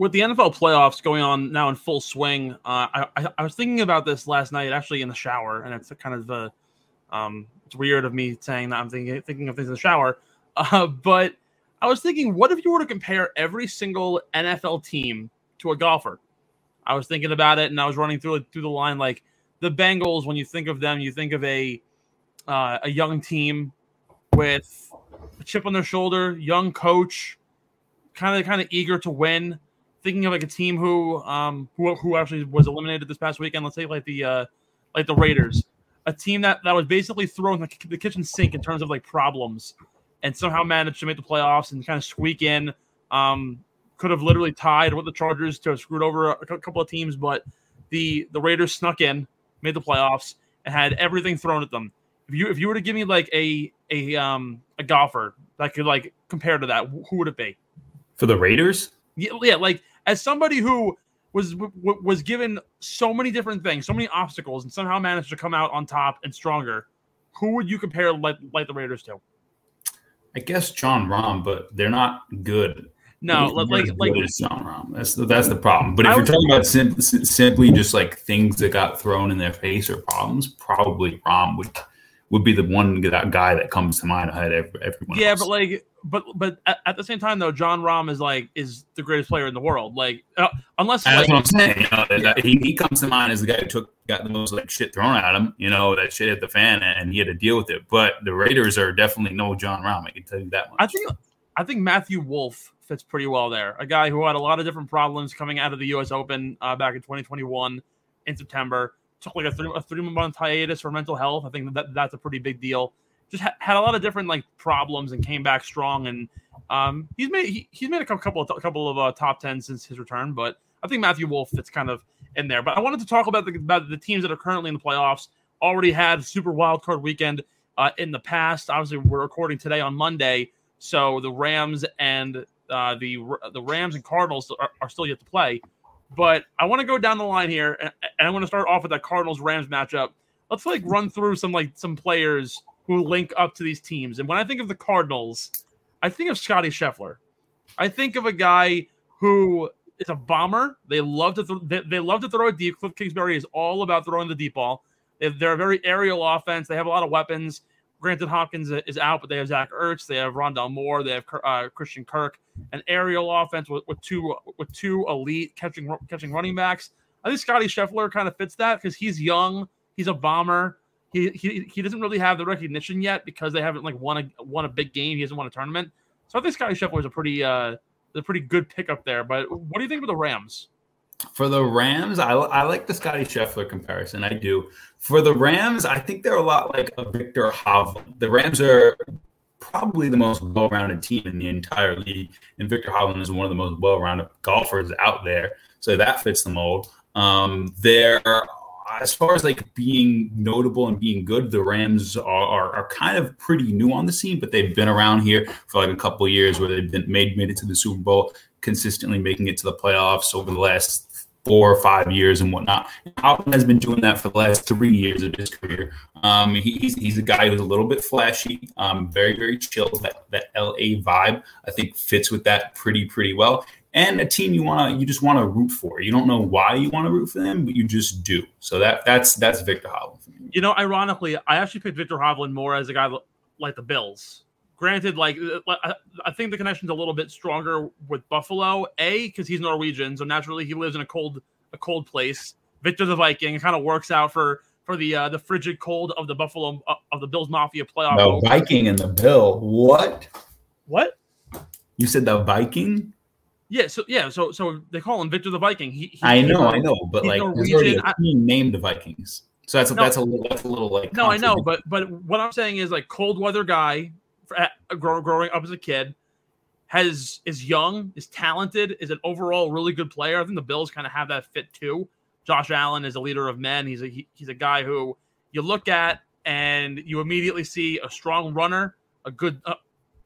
with the NFL playoffs going on now in full swing, uh, I, I, I was thinking about this last night, actually in the shower, and it's kind of uh, um, it's weird of me saying that I'm thinking thinking of things in the shower, uh, but I was thinking, what if you were to compare every single NFL team to a golfer? I was thinking about it, and I was running through it through the line like the Bengals. When you think of them, you think of a uh, a young team with a chip on their shoulder, young coach, kind of kind of eager to win. Thinking of like a team who um who, who actually was eliminated this past weekend. Let's say like the uh like the Raiders, a team that that was basically thrown the, the kitchen sink in terms of like problems, and somehow managed to make the playoffs and kind of squeak in. Um, could have literally tied with the Chargers to have screwed over a couple of teams, but the the Raiders snuck in, made the playoffs, and had everything thrown at them. If you if you were to give me like a a um a golfer that could like compare to that, who would it be? For the Raiders? Yeah, yeah like as somebody who was was given so many different things, so many obstacles, and somehow managed to come out on top and stronger. Who would you compare like, like the Raiders to? I guess John Rahm, but they're not good. No, like like John Rahm. That's the that's the problem. But if you're talking about sim- simply just like things that got thrown in their face or problems, probably Rahm would would be the one that guy that comes to mind ahead of everyone. Yeah, else. but like, but but at, at, the same time though, John Rahm is like is the greatest player in the world. Like, uh, unless that's like, what I'm saying. You know, yeah. he, he comes to mind as the guy who took got the most like shit thrown at him. You know, that shit hit the fan, and he had to deal with it. But the Raiders are definitely no John Rahm. I can tell you that much. I think I think Matthew Wolff fits pretty well there. A guy who had a lot of different problems coming out of the U.S. Open uh, back in 2021 in September. Took like a three, a three month hiatus for mental health. I think that that's a pretty big deal. Just ha- had a lot of different like problems and came back strong. And um, he's made he, he's made a couple of a couple of uh, top ten since his return. But I think Matthew Wolff fits kind of in there. But I wanted to talk about the about the teams that are currently in the playoffs. Already had super wild card weekend uh, in the past. Obviously, we're recording today on Monday, so the Rams and uh, the the Rams and Cardinals are, are, still yet to play. But I want to go down the line here, and, I want to start off with that Cardinals Rams matchup. Let's like run through some like some players who link up to these teams. And when I think of the Cardinals, I think of Scotty Scheffler. I think of a guy who is a bomber. They love to th- they love to throw a deep. Kliff Kingsbury is all about throwing the deep ball. They're a very aerial offense. They have a lot of weapons. Granted, Hopkins is out, but they have Zach Ertz, they have Rondale Moore, they have uh, Christian Kirk, an aerial offense with, with two with two elite catching catching running backs. I think Scotty Scheffler kind of fits that because he's young, he's a bomber. He, he he doesn't really have the recognition yet because they haven't like won a won a big game. He hasn't won a tournament, so I think Scotty Scheffler is a pretty uh a pretty good pickup there. But what do you think of the Rams? For the Rams, I, I like the Scotty Scheffler comparison. I do. For the Rams, I think they're a lot like a Viktor Hovland. The Rams are probably the most well-rounded team in the entire league, and Victor Hovland is one of the most well-rounded golfers out there. So that fits the mold. Um, they're as far as like being notable and being good, the Rams are, are, are, kind of pretty new on the scene, but they've been around here for like a couple years where they've been made made it to the Super Bowl, consistently making it to the playoffs over the last four or five years and whatnot. Alvin has been doing that for the last three years of his career. Um, he, he's, he's a guy who's a little bit flashy, um, very, very chill. That, that LA vibe, I think, fits with that pretty, pretty well. And a team you want to, you just want to root for. You don't know why you want to root for them, but you just do. So that that's that's Victor Hovland. You know, ironically, I actually picked Victor Hovland more as a guy like the Bills. Granted, like I think the connection's a little bit stronger with Buffalo. A because he's Norwegian, so naturally he lives in a cold a cold place. Victor the Viking kind of works out for for the uh, the frigid cold of the Buffalo uh, of the Bills Mafia playoff. The. Viking and the Bill. What? What? You said the Viking? Yeah, so yeah, so so they call him Victor the Viking. He, he I know, I know, but like Norwegian. team named the Vikings, so that's a, no, that's a that's a little like. No, I know, but but what I'm saying is like cold weather guy growing up as a kid, has is young, is talented, is an overall really good player. I think the Bills kind of have that fit too. Josh Allen is a leader of men. He's a he, he's a guy who you look at and you immediately see a strong runner, a good uh,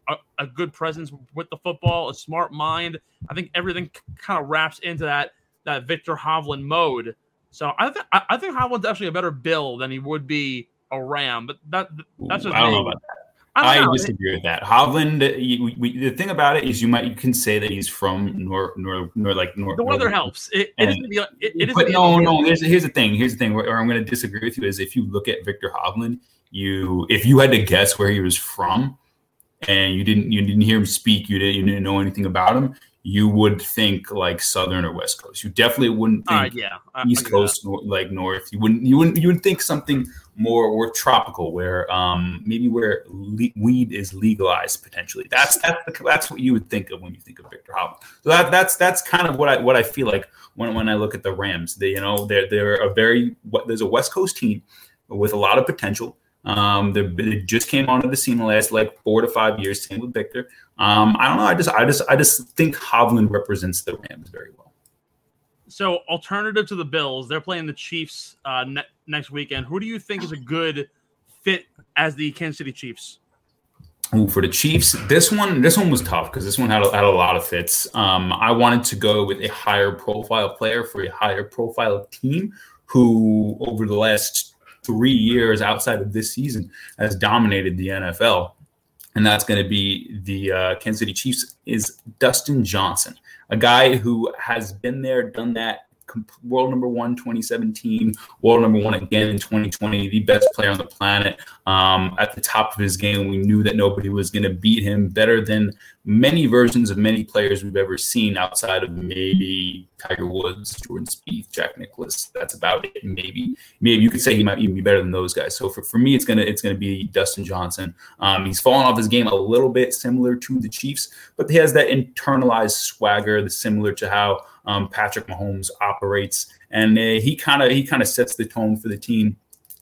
a, a, good presence with the football, a smart mind. I think everything kind of wraps into that that Victor Hovland mode. So I think I think Hovland's actually a better Bill than he would be a Ram, but that that's just I don't me. know about that. I, I disagree with that. Hovland, you, we, the thing about it is, you might you can say that he's from nor nor nor like nor. The weather helps. It. The, it, it but no, no. Here's here's the thing. Here's the thing. Where, I'm going to disagree with you is if you look at Victor Hovland, you if you had to guess where he was from, and you didn't you didn't hear him speak, you didn't you didn't know anything about him, you would think like southern or west coast. You definitely wouldn't uh, think uh, yeah, east coast nor, like north. You wouldn't you wouldn't you would think something more or tropical where um maybe where le- weed is legalized potentially. That's that's that's what you would think of when you think of Victor Hovland. So that that's that's kind of what I what I feel like when when I look at the Rams. They you know they're they're a very there's a West Coast team with a lot of potential. Um, they just came onto the scene the last like four to five years. Same with Victor. Um, I don't know. I just, I just, I just think Hovland represents the Rams very well. So, alternative to the Bills, they're playing the Chiefs uh, ne- next weekend. Who do you think is a good fit as the Kansas City Chiefs? Ooh, for the Chiefs, this one, this one was tough because this one had a, had a lot of fits. Um, I wanted to go with a higher profile player for a higher profile team who, over the last three years outside of this season has dominated the NFL, and that's going to be the uh, Kansas City Chiefs, is Dustin Johnson, a guy who has been there, done that, world number one 2017, world number one again in 2020, the best player on the planet. Um, at the top of his game, we knew that nobody was going to beat him better than many versions of many players we've ever seen outside of maybe Tiger Woods, Jordan Spieth, Jack Nicklaus. That's about it. Maybe, maybe you could say he might even be better than those guys. So for, for me, it's gonna it's gonna be Dustin Johnson. Um, he's fallen off his game a little bit, similar to the Chiefs, but he has that internalized swagger, the similar to how um, Patrick Mahomes operates, and uh, he kind of he kind of sets the tone for the team.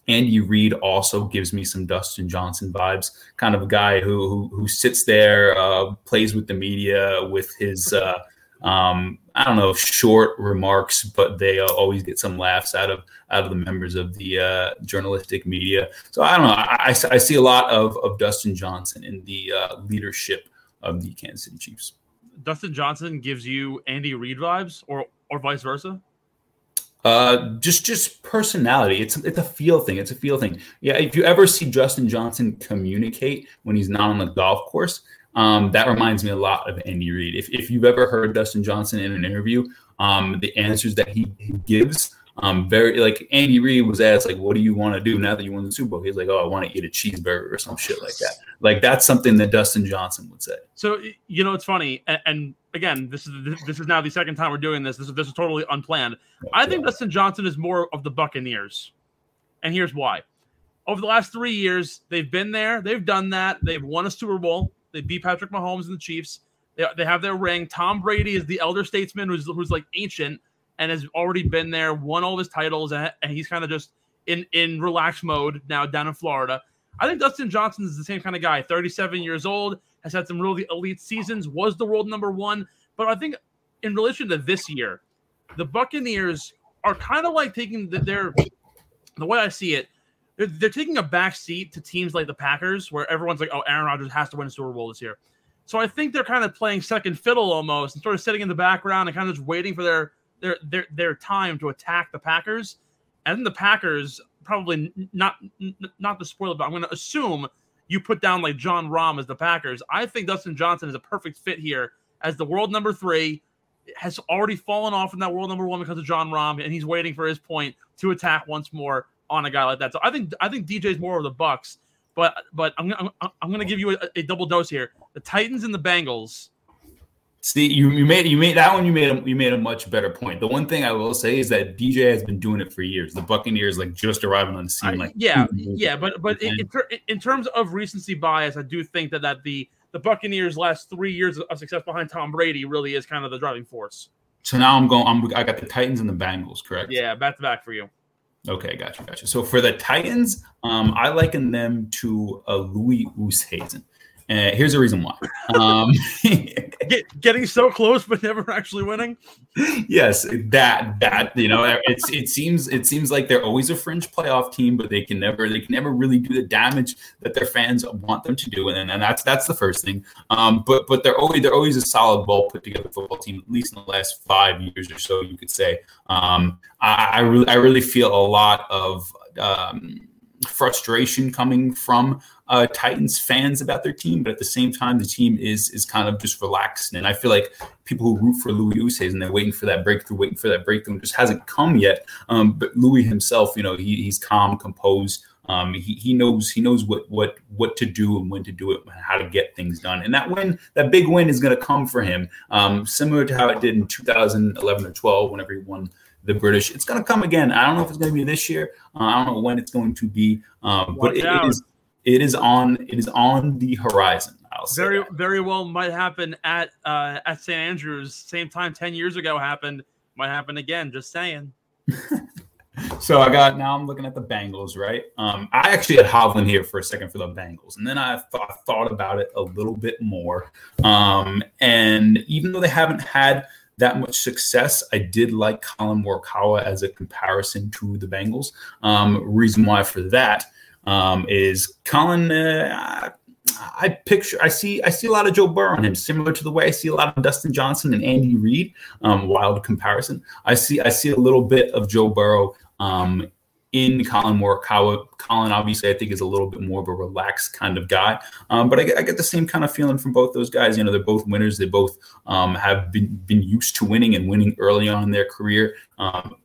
Andy Reid also gives me some Dustin Johnson vibes, kind of a guy who who, who sits there, uh, plays with the media with his. Uh, um, I don't know, short remarks, but they uh, always get some laughs out of out of the members of the uh, journalistic media. So I don't know. I, I, I, see a lot of, of Dustin Johnson in the uh, leadership of the Kansas City Chiefs. Dustin Johnson gives you Andy Reid vibes, or or vice versa? Uh, just just personality. It's it's a feel thing. It's a feel thing. Yeah, if you ever see Justin Johnson communicate when he's not on the golf course, um, that reminds me a lot of Andy Reid. If if you've ever heard Dustin Johnson in an interview, um, the answers that he, gives um, very like Andy Reid was asked like, "What do you want to do now that you won the Super Bowl?" He's like, "Oh, I want to eat a cheeseburger or some shit like that." Like that's something that Dustin Johnson would say. So you know, it's funny, and again, this is this is now the second time we're doing this. This is this is totally unplanned. I think Dustin Johnson is more of the Buccaneers, and here's why. Over the last three years, they've been there, they've done that, they've won a Super Bowl, they beat Patrick Mahomes and the Chiefs. They, they have their ring. Tom Brady is the elder statesman who's who's like ancient and has already been there, won all his titles, and, and he's kind of just in in relaxed mode now down in Florida. I think Dustin Johnson is the same kind of guy. 37 years old, has had some really elite seasons, was the world number one. But I think in relation to this year, the Buccaneers are kind of like taking the, their the way I see it. They're, they're taking a back seat to teams like the Packers, where everyone's like, "Oh, Aaron Rodgers has to win a Super Bowl this year." So I think they're kind of playing second fiddle almost, and sort of sitting in the background and kind of just waiting for their their their their time to attack the Packers, and the Packers probably not not the spoiler, but I'm going to assume you put down like John Rahm as the Packers. I think Dustin Johnson is a perfect fit here as the world number three. Has already fallen off in that world number one because of John Rahm, and he's waiting for his point to attack once more on a guy like that. So I think I think DJ's more of the Bucks, but but I'm I'm, I'm gonna give you a, a double dose here. The Titans and the Bengals See, you, you made you made that one. You made a, you made a much better point. The one thing I will say is that DJ has been doing it for years. The Buccaneers like just arriving on the scene. Like yeah, yeah, but but in, in, terms of recency bias, I do think that that the the Buccaneers' last three years of success behind Tom Brady really is kind of the driving force. So now I'm going. I'm, I got the Titans and the Bengals, correct? Yeah, back to back for you. Okay, gotcha, gotcha. So for the Titans, um, I liken them to a Louis Oosthuizen. Uh, here's the reason why. Um, Get, getting so close but never actually winning. Yes, that that you know it's it seems it seems like they're always a fringe playoff team, but they can never they can never really do the damage that their fans want them to do, and, and that's that's the first thing. Um, but but they're always they're always a solid, well put together football team, at least in the last five years or so, you could say. Um, I, I really I really feel a lot of um, frustration coming from uh, Titans fans about their team, but at the same time, the team is is kind of just relaxed. And I feel like people who root for Louis and they're waiting for that breakthrough, waiting for that breakthrough, just hasn't come yet. Um, but Louis himself, you know, he, he's calm, composed. Um, he, he knows he knows what what what to do and when to do it, and how to get things done. And that win, that big win, is going to come for him, um, similar to how it did in 2011 or 12, whenever he won the British. It's going to come again. I don't know if it's going to be this year. Uh, I don't know when it's going to be, um, but it, it is it is on it is on the horizon. very that. very well might happen at uh, at St Andrews. Same time ten years ago happened. Might happen again. Just saying. so I got now I'm looking at the Bengals, right? Um, I actually had Hovland here for a second for the Bengals, and then I thought, thought about it a little bit more. Um, and even though they haven't had that much success, I did like Collin Morikawa as a comparison to the Bengals. Um, reason why for that um, is Collin. Uh, I picture, I see, I see a lot of Joe Burrow on him, similar to the way I see a lot of Dustin Johnson and Andy Reid. Um, wild comparison. I see, I see a little bit of Joe Burrow um, in Collin Morikawa. Collin, obviously, I think is a little bit more of a relaxed kind of guy, um, but I get, I get, the same kind of feeling from both those guys. You know, they're both winners. They both um, have been been used to winning and winning early on in their career. Um,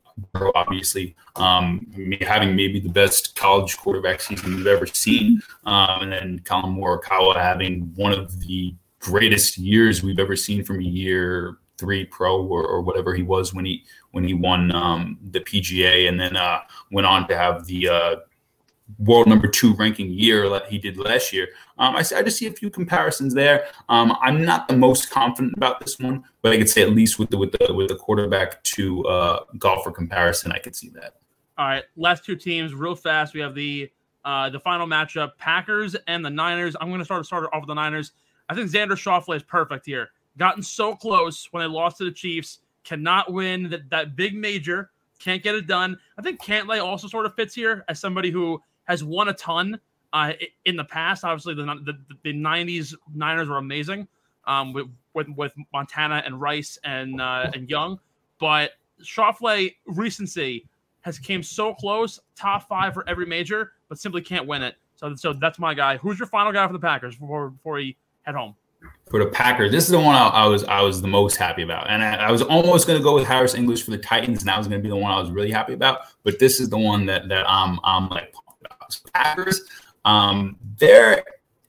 obviously, um, having maybe the best college quarterback season we've ever seen, um, and then Collin Morikawa having one of the greatest years we've ever seen from a year three pro or, or whatever he was when he when he won um, the PGA, and then uh, went on to have the uh, world number two ranking year that he did last year. Um, I, I, just see a few comparisons there. Um, I'm not the most confident about this one, but I could say at least with the with the with the quarterback to uh, golfer comparison, I could see that. All right, last two teams, real fast. We have the uh, the final matchup: Packers and the Niners. I'm going to start start off with the Niners. I think Xander Schauffele is perfect here. Gotten so close when they lost to the Chiefs, cannot win that that big major, can't get it done. I think Cantlay also sort of fits here as somebody who has won a ton uh, in the past. Obviously, the, the, the 90s Niners were amazing um, with, with, with Montana and Rice and uh, and Young, but Schauffele recency has came so close, top five for every major, but simply can't win it. So, so that's my guy. Who's your final guy for the Packers before before we head home? For the Packers, this is the one I, I was I was the most happy about, and I, I was almost going to go with Harris English for the Titans, and that was going to be the one I was really happy about. But this is the one that that I'm I'm like Packers, um, their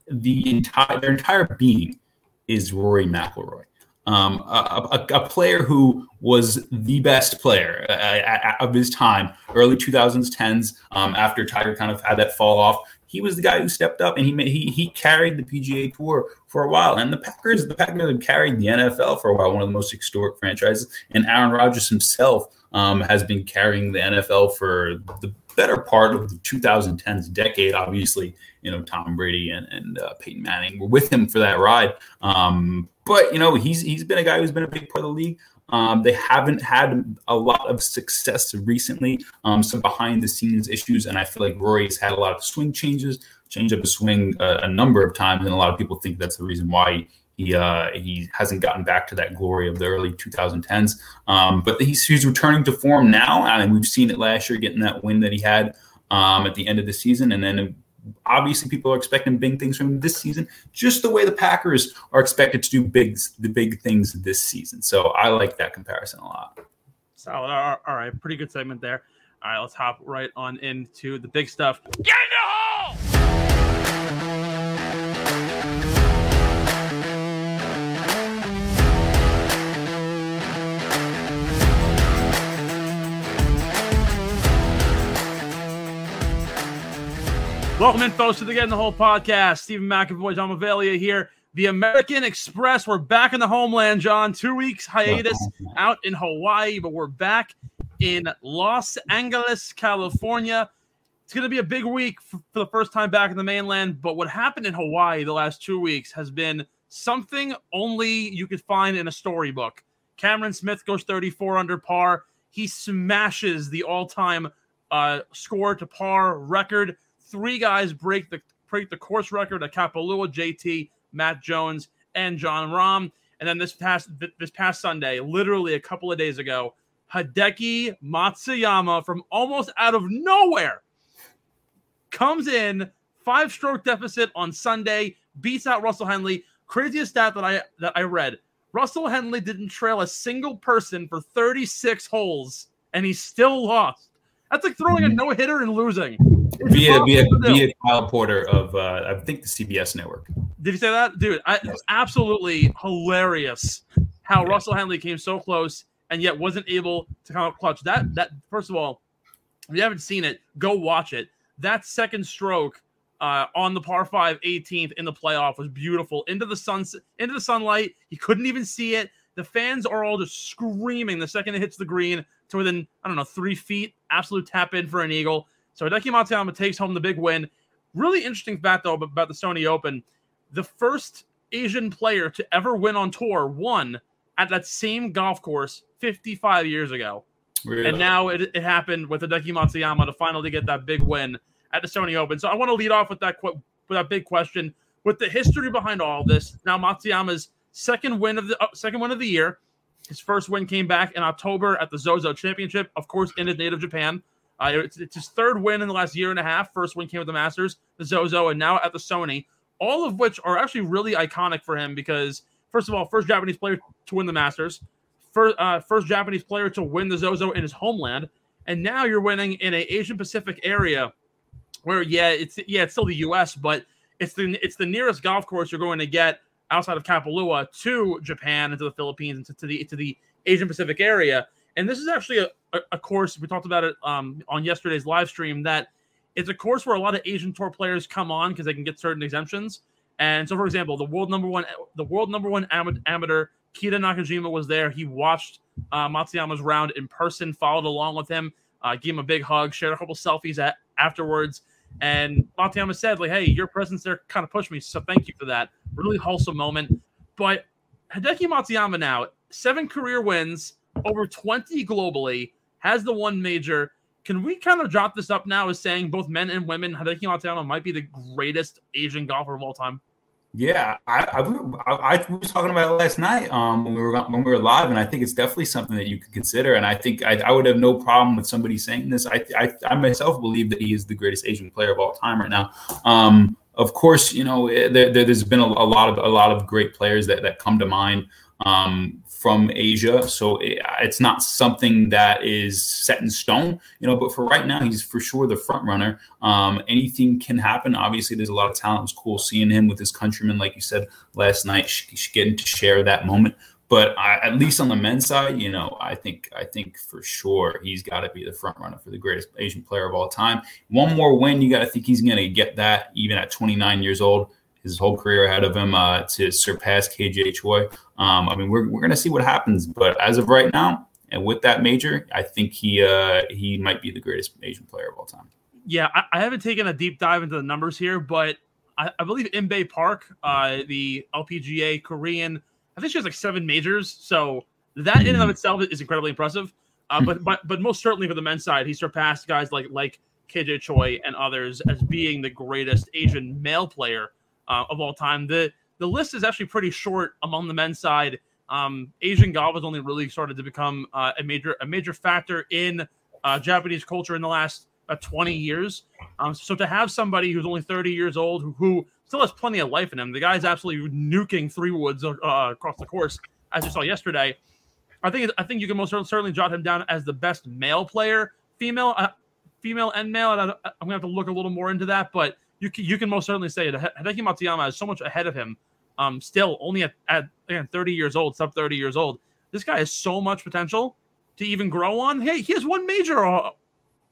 the entire their entire being is Rory McIlroy. Um, a, a, a, player who was the best player uh, of his time, early 2010s. um, after Tiger kind of had that fall off. He was the guy who stepped up and he made, he he carried the PGA Tour for a while. And the Packers, the Packers have carried the NFL for a while, one of the most historic franchises. And Aaron Rodgers himself um, has been carrying the NFL for the better part of the 2010s decade. Obviously, you know Tom Brady and, and uh, Peyton Manning were with him for that ride. Um, but you know he's he's been a guy who's been a big part of the league. Um, they haven't had a lot of success recently, um, some behind the scenes issues, and I feel like Rory's had a lot of swing changes, change up his swing a, a number of times, and a lot of people think that's the reason why he uh, he hasn't gotten back to that glory of the early 2010s, um, but he's, he's returning to form now, and we've seen it last year, getting that win that he had um, at the end of the season, and then obviously people are expecting big things from him this season, just the way the Packers are expected to do big the big things this season. So I like that comparison a lot. Solid. All right, pretty good segment there. All right, let's hop right on into the big stuff. Welcome in, folks, to the Get in the Hole podcast. Stephen McAvoy, John Mavalia here. The American Express. We're back in the homeland, John. Two weeks hiatus out in Hawaii, but we're back in Los Angeles, California. It's going to be a big week for, for the first time back in the mainland. But what happened in Hawaii the last two weeks has been something only you could find in a storybook. Cameron Smith goes 34 under par. He smashes the all time uh, score to par record three guys break the break the course record: at Kapalua, JT, Matt Jones, and John Rahm. And then this past this past Sunday, literally a couple of days ago, Hideki Matsuyama from almost out of nowhere comes in five stroke deficit on Sunday, beats out Russell Henley. Craziest stat that I that I read: Russell Henley didn't trail a single person for 36 holes, and he still lost. That's like throwing a Mm-hmm. no hitter and losing. Via via impossible to do. via Kyle Porter of uh, I think the CBS network. Did you say that, dude? I, Yes. Absolutely hilarious how Yeah. Russell Henley came so close and yet wasn't able to come up clutch. That that first of all, if you haven't seen it, go watch it. That second stroke uh, on the par five 18th in the playoff was beautiful. Into the sun, into the sunlight. He couldn't even see it. The fans are all just screaming the second it hits the green to within I don't know three feet. Absolute tap in for an eagle. So Hideki Matsuyama takes home the big win. Really interesting fact though about the Sony Open the first Asian player to ever win on tour won at that same golf course 55 years ago. Really? And now it, it happened with Hideki Matsuyama to finally get that big win at the Sony Open. So I want to lead off with that qu- with that big question with the history behind all this. Now Matsuyama's second win of the uh, second win of the year. His first win came back in October at the Zozo Championship, of course, in his native Japan. Uh, it's, it's his third win in the last year and a half. First win came with the Masters, the Zozo, and now at the Sony. All of which are actually really iconic for him because, first of all, first Japanese player to win the Masters, first, uh, first Japanese player to win the Zozo in his homeland, and now you're winning in a Asian Pacific area where, yeah, it's yeah, it's still the U.S., but it's the it's the nearest golf course you're going to get outside of Kapalua to Japan and to the Philippines and to, to the to the Asian Pacific area. And this is actually a, a, course we talked about it um, on yesterday's live stream that it's a course where a lot of Asian tour players come on because they can get certain exemptions. And so, for example, the world number one, the world number one amateur Keita Nakajima was there. He watched uh, Matsuyama's round in person, followed along with him, uh, gave him a big hug, shared a couple selfies at, afterwards. And Matsuyama said, like, hey, your presence there kind of pushed me. So thank you for that. Really wholesome moment. But Hideki Matsuyama now, seven career wins, over 20 globally, has the one major. Can we kind of drop this up now as saying both men and women, Hideki Matsuyama might be the greatest Asian golfer of all time? Yeah, I, I, I, I was talking about it last night um, when we were when we were live, and I think it's definitely something that you could consider. And I think I, I would have no problem with somebody saying this. I, I, I myself believe that he is the greatest Asian player of all time right now. Um, of course, you know there, there, has been a, a, lot of a lot of great players that, that come to mind um, from Asia. So it, it's not something that is set in stone, you know. But for right now, he's for sure the front runner. Um, anything can happen. Obviously, there's a lot of talent. It was cool seeing him with his countrymen, like you said last night, getting to share that moment. But I, at least on the men's side, you know, I think I think for sure he's got to be the front runner for the greatest Asian player of all time. One more win, you got to think he's going to get that even at 29 years old his whole career ahead of him uh, to surpass KJ Choi. Um, I mean, we're, we're going to see what happens, but as of right now, and with that major, I think he uh, he might be the greatest Asian player of all time. Yeah, I, I haven't taken a deep dive into the numbers here, but I, I believe Inbee Park, uh, the LPGA Korean, I think she has like seven majors, so that in and of itself is incredibly impressive. Uh, but but but most certainly for the men's side, he surpassed guys like like KJ Choi and others as being the greatest Asian male player uh, of all time. The the list is actually pretty short among the men's side. Um, Asian golf has only really started to become uh, a major a major factor in uh, Japanese culture in the last uh, 20 years. Um, so to have somebody who's only 30 years old who, who still has plenty of life in him, the guy's absolutely nuking three woods uh, across the course, as you saw yesterday. I think I think you can most certainly jot him down as the best male player, female, uh, female and male. And I, I'm gonna have to look a little more into that, but you can, you can most certainly say that Hideki Matsuyama is so much ahead of him. Um, still only at, at again 30 years old, sub 30 years old. This guy has so much potential to even grow on. Hey, he has one major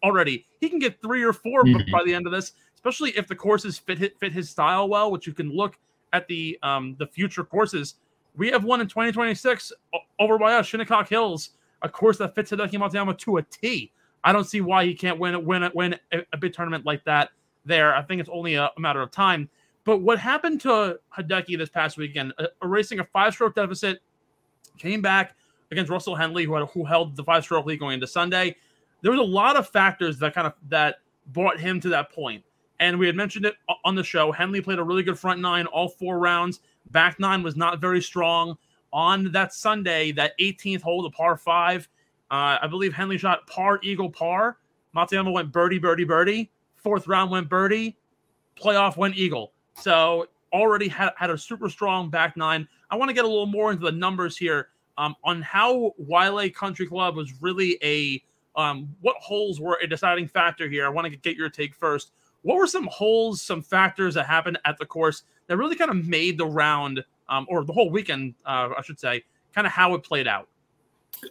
already. He can get three or 4 mm-hmm. by the end of this, especially if the courses fit fit his style well. Which you can look at the um, the future courses. We have one in 2026 over by us, Shinnecock Hills, a course that fits Hideki Matsuyama to a T. I don't see why he can't win win win a, a big tournament like that there. I think it's only a, a, matter of time. But what happened to Hideki this past weekend, erasing a five-stroke deficit, came back against Russell Henley, who, had, who held the five-stroke lead going into Sunday. There was a lot of factors that kind of that brought him to that point. And we had mentioned it on the show. Henley played a really good front nine all four rounds. Back nine was not very strong. On that Sunday, that 18th hole, the par five, uh, I believe Henley shot par, eagle, par. Matsuyama went birdie, birdie, birdie fourth round went birdie, playoff went eagle. So already had, had a super strong back nine. I want to get a little more into the numbers here um, on how Waialae Country Club was really a um, what holes were a deciding factor here. I want to get your take first. What were some holes, some factors that happened at the course that really kind of made the round um, or the whole weekend, uh, I should say, kind of how it played out?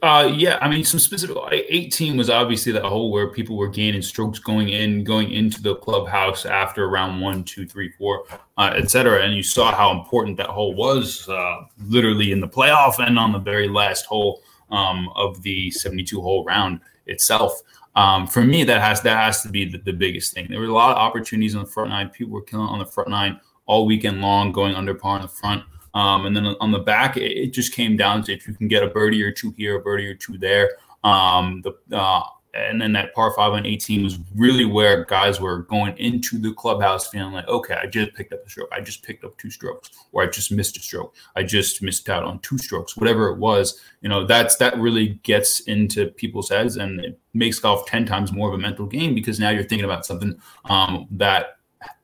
Uh, yeah, I mean, some specific. 18 was obviously that hole where people were gaining strokes going in, going into the clubhouse after round one, two, three, four, uh, etc. And you saw how important that hole was, uh, literally in the playoff and on the very last hole um, of the 72 hole round itself. Um, for me, that has that has to be the, the biggest thing. There were a lot of opportunities on the front nine. People were killing on the front nine all weekend long, going under par on the front. Um, and then on the back, it, it, just came down to if you can get a birdie or two here, a birdie or two there. Um, the uh, and then that par five on 18 was really where guys were going into the clubhouse feeling like, okay, I just picked up a stroke. I just picked up two strokes, or I just missed a stroke. I just missed out on two strokes, whatever it was. You know, that's that really gets into people's heads and it makes golf 10 times more of a mental game because now you're thinking about something um, that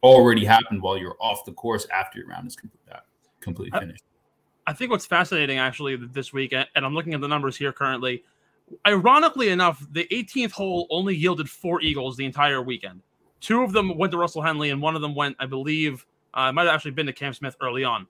already happened while you're off the course after your round is complete completely finished. I think what's fascinating actually this week, and I'm looking at the numbers here currently. Ironically enough, the 18th hole only yielded four eagles the entire weekend. Two of them went to Russell Henley, and one of them went, I believe, uh, it might have actually been to Cam Smith early on.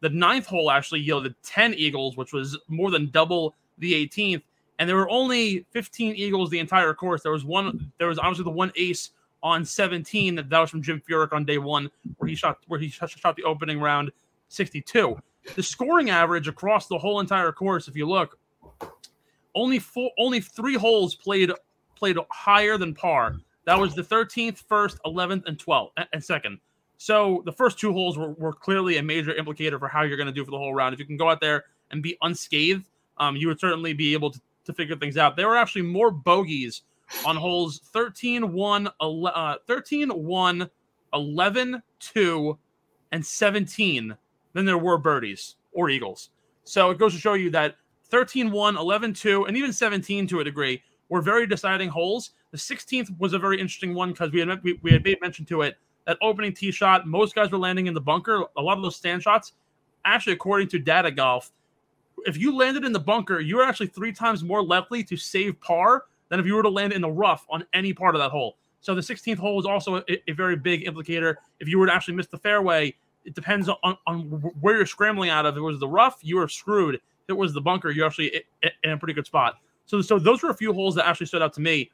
The ninth hole actually yielded 10 eagles, which was more than double the 18th. And there were only 15 eagles the entire course. There was one, there was obviously the one ace on 17 that, that was from Jim Furyk on day one, where he shot where he shot, shot the opening round 62. The scoring average across the whole entire course, if you look, only four, only three holes played played higher than par. That was the 13th, first, 11th, and 12th, and second. So the first two holes were, were clearly a major implicator for how you're going to do for the whole round. If you can go out there and be unscathed, um, you would certainly be able to, to figure things out. There were actually more bogeys on holes 13, 1, uh, 13, 1, 11, 2, and 17 than there were birdies or eagles. So it goes to show you that 13 1, 11 2, and even 17 to a degree were very deciding holes. The 16th was a very interesting one because we had we, we had made mention to it that opening tee shot. Most guys were landing in the bunker. A lot of those stand shots, actually, according to Data Golf, if you landed in the bunker, you were actually three times more likely to save par than if you were to land in the rough on any part of that hole. So the 16th hole was also a, a very big implicator. If you were to actually miss the fairway, it depends on, on where you're scrambling out of. If it was the rough, you were screwed. If it was the bunker, you're actually in a pretty good spot. So, so those were a few holes that actually stood out to me.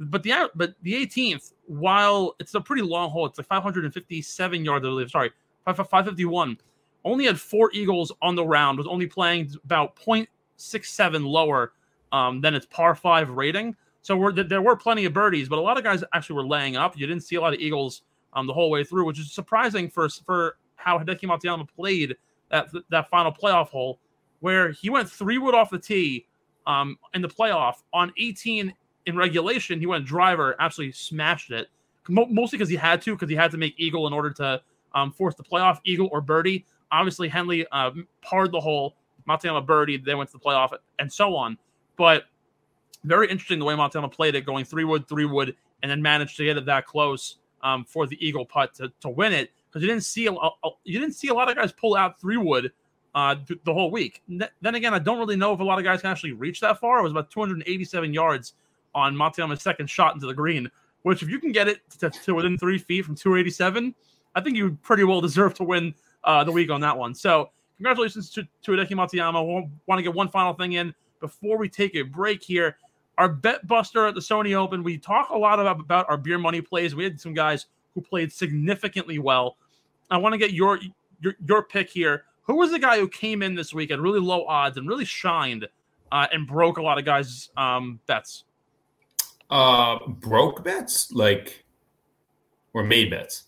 But the but the 18th, while it's a pretty long hole, it's like 557 yards. I believe. Sorry, 551. Only had four eagles on the round. Was only playing about 0.67 lower um, than its par five rating. So we're, there were plenty of birdies, but a lot of guys actually were laying up. You didn't see a lot of eagles um, the whole way through, which is surprising for for how Hideki Matsuyama played that that final playoff hole, where he went three wood off the tee um, in the playoff on 18 in regulation. He went driver, absolutely smashed it, mostly because he had to, because he had to make eagle in order to um, force the playoff eagle or birdie. Obviously, Henley uh, parred the hole. Matsuyama birdie, they went to the playoff, and so on. But very interesting the way Matsuyama played it, going three wood, three wood, and then managed to get it that close um, for the eagle putt to, to win it because you didn't see a, a, you didn't see a lot of guys pull out three wood uh, th- the whole week. then again, I don't really know if a lot of guys can actually reach that far. It was about 287 yards on Matsuyama's second shot into the green, which if you can get it to, to within three feet from 287, I think you pretty well deserve to win uh, the week on that one. So congratulations to, to Hideki Matsuyama. We want to get one final thing in before we take a break here. Our bet buster at the Sony Open, we talk a lot about, about our beer money plays. We had some guys who played significantly well. I want to get your, your your pick here. Who was the guy who came in this week at really low odds and really shined uh, and broke a lot of guys' um, bets? Uh, broke bets, like or made bets.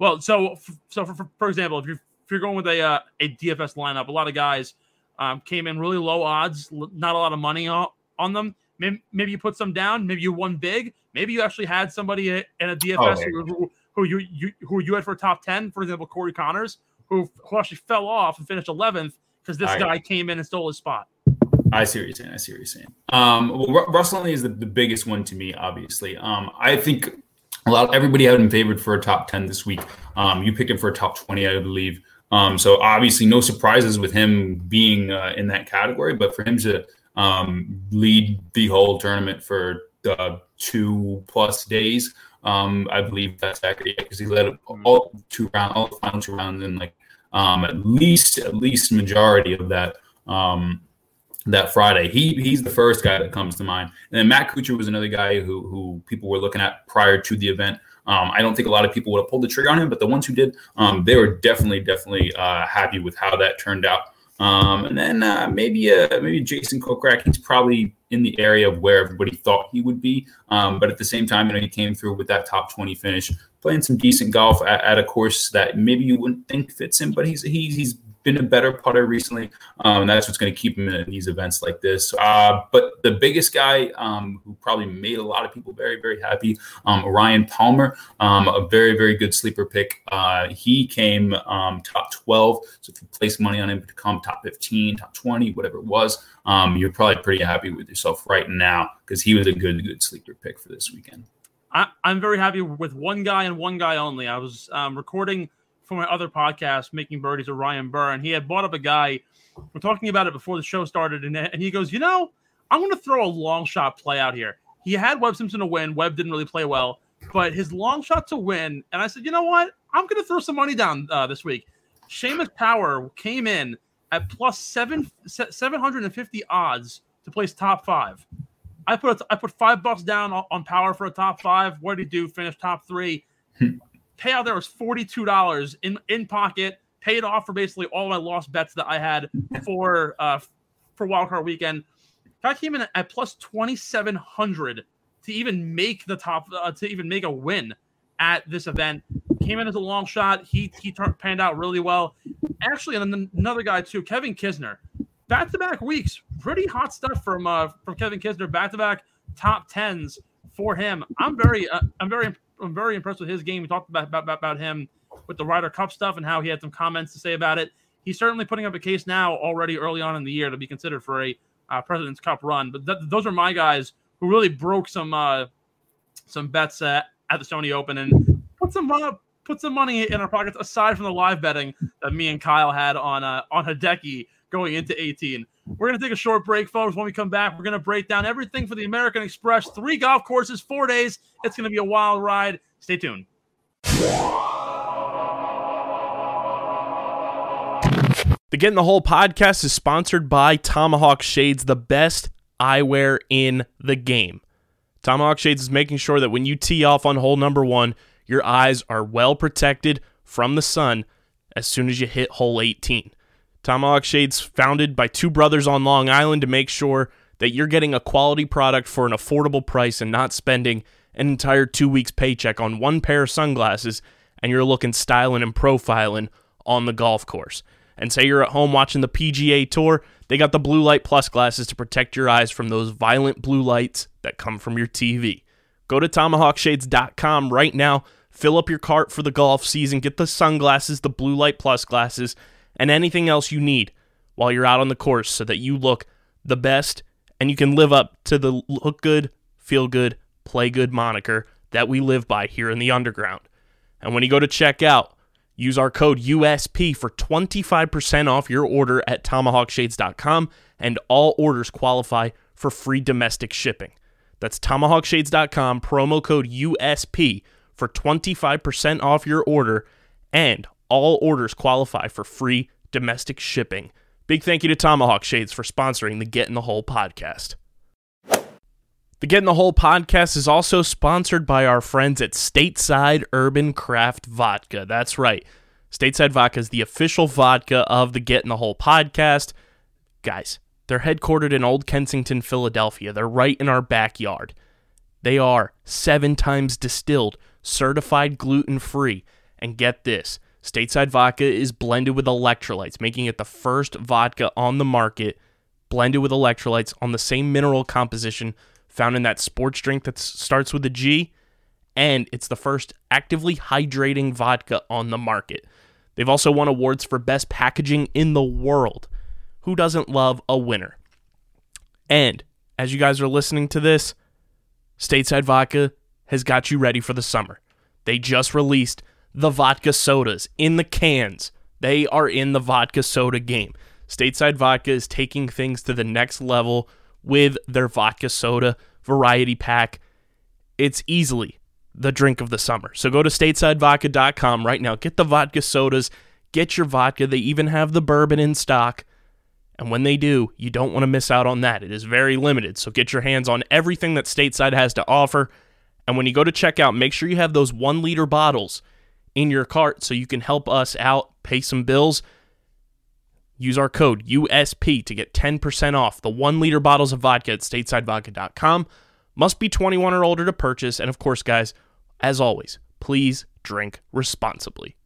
Well, so so for, for, for example, if you're if you're going with a uh, a DFS lineup, a lot of guys um, came in really low odds, not a lot of money on, on them. Maybe, maybe you put some down. Maybe you won big. Maybe you actually had somebody in a DFS oh, who, who you, you who you had for top ten, for example, Corey Conners, who who actually fell off and finished eleventh because this I, guy came in and stole his spot. I see what you're saying. I see what you're saying. Um, well, Russell Henley is the, the biggest one to me, obviously. Um, I think a lot of, everybody had him favored for a top 10 this week. Um, you picked him for a top 20, I believe. Um, so obviously no surprises with him being uh, in that category, but for him to um, lead the whole tournament for uh, two plus days, um, I believe that's accurate because he led all two rounds, all the final two rounds in like um, at least at least majority of that um, that Friday. He he's the first guy that comes to mind. And then Matt Kuchar was another guy who who people were looking at prior to the event. Um, I don't think a lot of people would have pulled the trigger on him, but the ones who did, um, they were definitely definitely uh, happy with how that turned out. Um, and then uh, maybe uh, maybe Jason Kokrak, he's probably in the area of where everybody thought he would be. Um, but at the same time, you know, he came through with that top 20 finish, playing some decent golf at, at a course that maybe you wouldn't think fits him, but he's he's he's been a better putter recently. Um, that's what's going to keep him in these events like this. Uh, but the biggest guy um, who probably made a lot of people very, very happy, um, Ryan Palmer, um, a very, very good sleeper pick. Uh, he came um, top 12. So if you place money on him to come top 15, top 20, whatever it was, um, you're probably pretty happy with yourself right now because he was a good, good sleeper pick for this weekend. I, am very happy with one guy and one guy only. I was recording – for my other podcast, Making Birdies with Ryan Burr, and he had brought up a guy. We're talking about it before the show started, and, and he goes, You know, I'm going to throw a long shot play out here. He had Webb Simpson to win. Webb didn't really play well, but his long shot to win. And I said, You know what? I'm going to throw some money down uh, this week. Seamus Power came in at plus seven 750 odds to place top five. I put I put five bucks down on Power for a top five. What did he do? Finish top three. Payout there was $42 in, in pocket, paid off for basically all my lost bets that I had for uh for wildcard weekend. I came in at plus 2700 to even make the top uh, to even make a win at this event. Came in as a long shot. He he turned panned out really well. Actually, and then another guy too, Kevin Kisner. Back to back weeks, pretty hot stuff from uh from Kevin Kisner. Back to back top tens for him. I'm very uh, I'm very I'm very impressed with his game. We talked about, about, about him with the Ryder Cup stuff and how he had some comments to say about it. He's certainly putting up a case now already early on in the year to be considered for a uh, President's Cup run. But th- those are my guys who really broke some uh, some bets uh, at the Sony Open and put some uh, put some money in our pockets aside from the live betting that me and Kyle had on uh, on Hideki going into 18. We're going to take a short break, folks. When we come back, we're going to break down everything for the American Express. Three golf courses, four days. It's going to be a wild ride. Stay tuned. The Get in the Hole podcast is sponsored by Tomahawk Shades, the best eyewear in the game. Tomahawk Shades is making sure that when you tee off on hole number one, your eyes are well protected from the sun as soon as you hit hole 18. Tomahawk Shades founded by two brothers on Long Island to make sure that you're getting a quality product for an affordable price and not spending an entire two weeks paycheck on one pair of sunglasses and you're looking styling and profiling on the golf course. And say you're at home watching the PGA Tour, they got the Blue Light Plus glasses to protect your eyes from those violent blue lights that come from your TV. Go to tomahawkshades.com right now, fill up your cart for the golf season, get the sunglasses, the Blue Light Plus glasses, and anything else you need while you're out on the course so that you look the best and you can live up to the look good, feel good, play good moniker that we live by here in the underground. And when you go to check out, use our code USP for 25% off your order at tomahawkshades.com and all orders qualify for free domestic shipping. That's tomahawkshades.com promo code USP for 25% off your order and all orders qualify for free domestic shipping. Big thank you to Tomahawk Shades for sponsoring the Get in the Hole podcast. The Get in the Hole podcast is also sponsored by our friends at Stateside Urban Craft Vodka. That's right. Stateside Vodka is the official vodka of the Get in the Hole podcast. Guys, they're headquartered in Old Kensington, Philadelphia. They're right in our backyard. They are seven times distilled, certified gluten free. And get this Stateside vodka is blended with electrolytes, making it the first vodka on the market blended with electrolytes on the same mineral composition found in that sports drink that starts with a G. And it's the first actively hydrating vodka on the market. They've also won awards for best packaging in the world. Who doesn't love a winner? And as you guys are listening to this, Stateside Vodka has got you ready for the summer. They just released the vodka sodas in the cans. They are in the vodka soda game. Stateside Vodka is taking things to the next level with their vodka soda variety pack. It's easily the drink of the summer. So go to statesidevodka.com right now. Get the vodka sodas, get your vodka. They even have the bourbon in stock. And when they do, you don't want to miss out on that. It is very limited. So get your hands on everything that Stateside has to offer. And when you go to checkout, make sure you have those one liter bottles in your cart so you can help us out, pay some bills. Use our code USP to get 10% off the one liter bottles of vodka at statesidevodka.com. Must be 21 or older to purchase. And of course, guys, as always, please drink responsibly.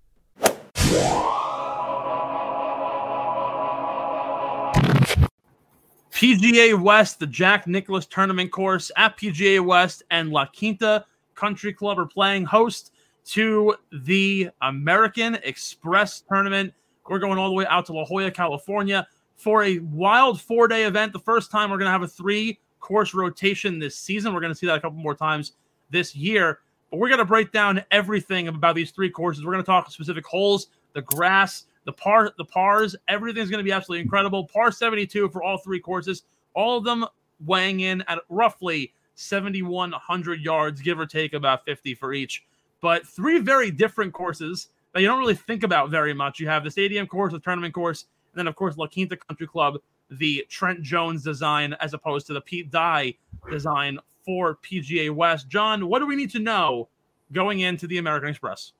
PGA West, the Jack Nicklaus Tournament course at PGA West and La Quinta Country Club are playing host to the American Express Tournament. We're going all the way out to La Jolla, California for a wild four day event. The first time we're going to have a three course rotation this season. We're going to see that a couple more times this year. But we're going to break down everything about these three courses. We're going to talk specific holes, the grass, the par, the pars. Everything's going to be absolutely incredible. Par 72 for all three courses. All of them weighing in at roughly 7,100 yards, give or take about 50 for each. But three very different courses that you don't really think about very much. You have the stadium course, the tournament course, and then of course La Quinta Country Club, the Trent Jones design as opposed to the Pete Dye design for PGA West. John, what do we need to know going into the American Express?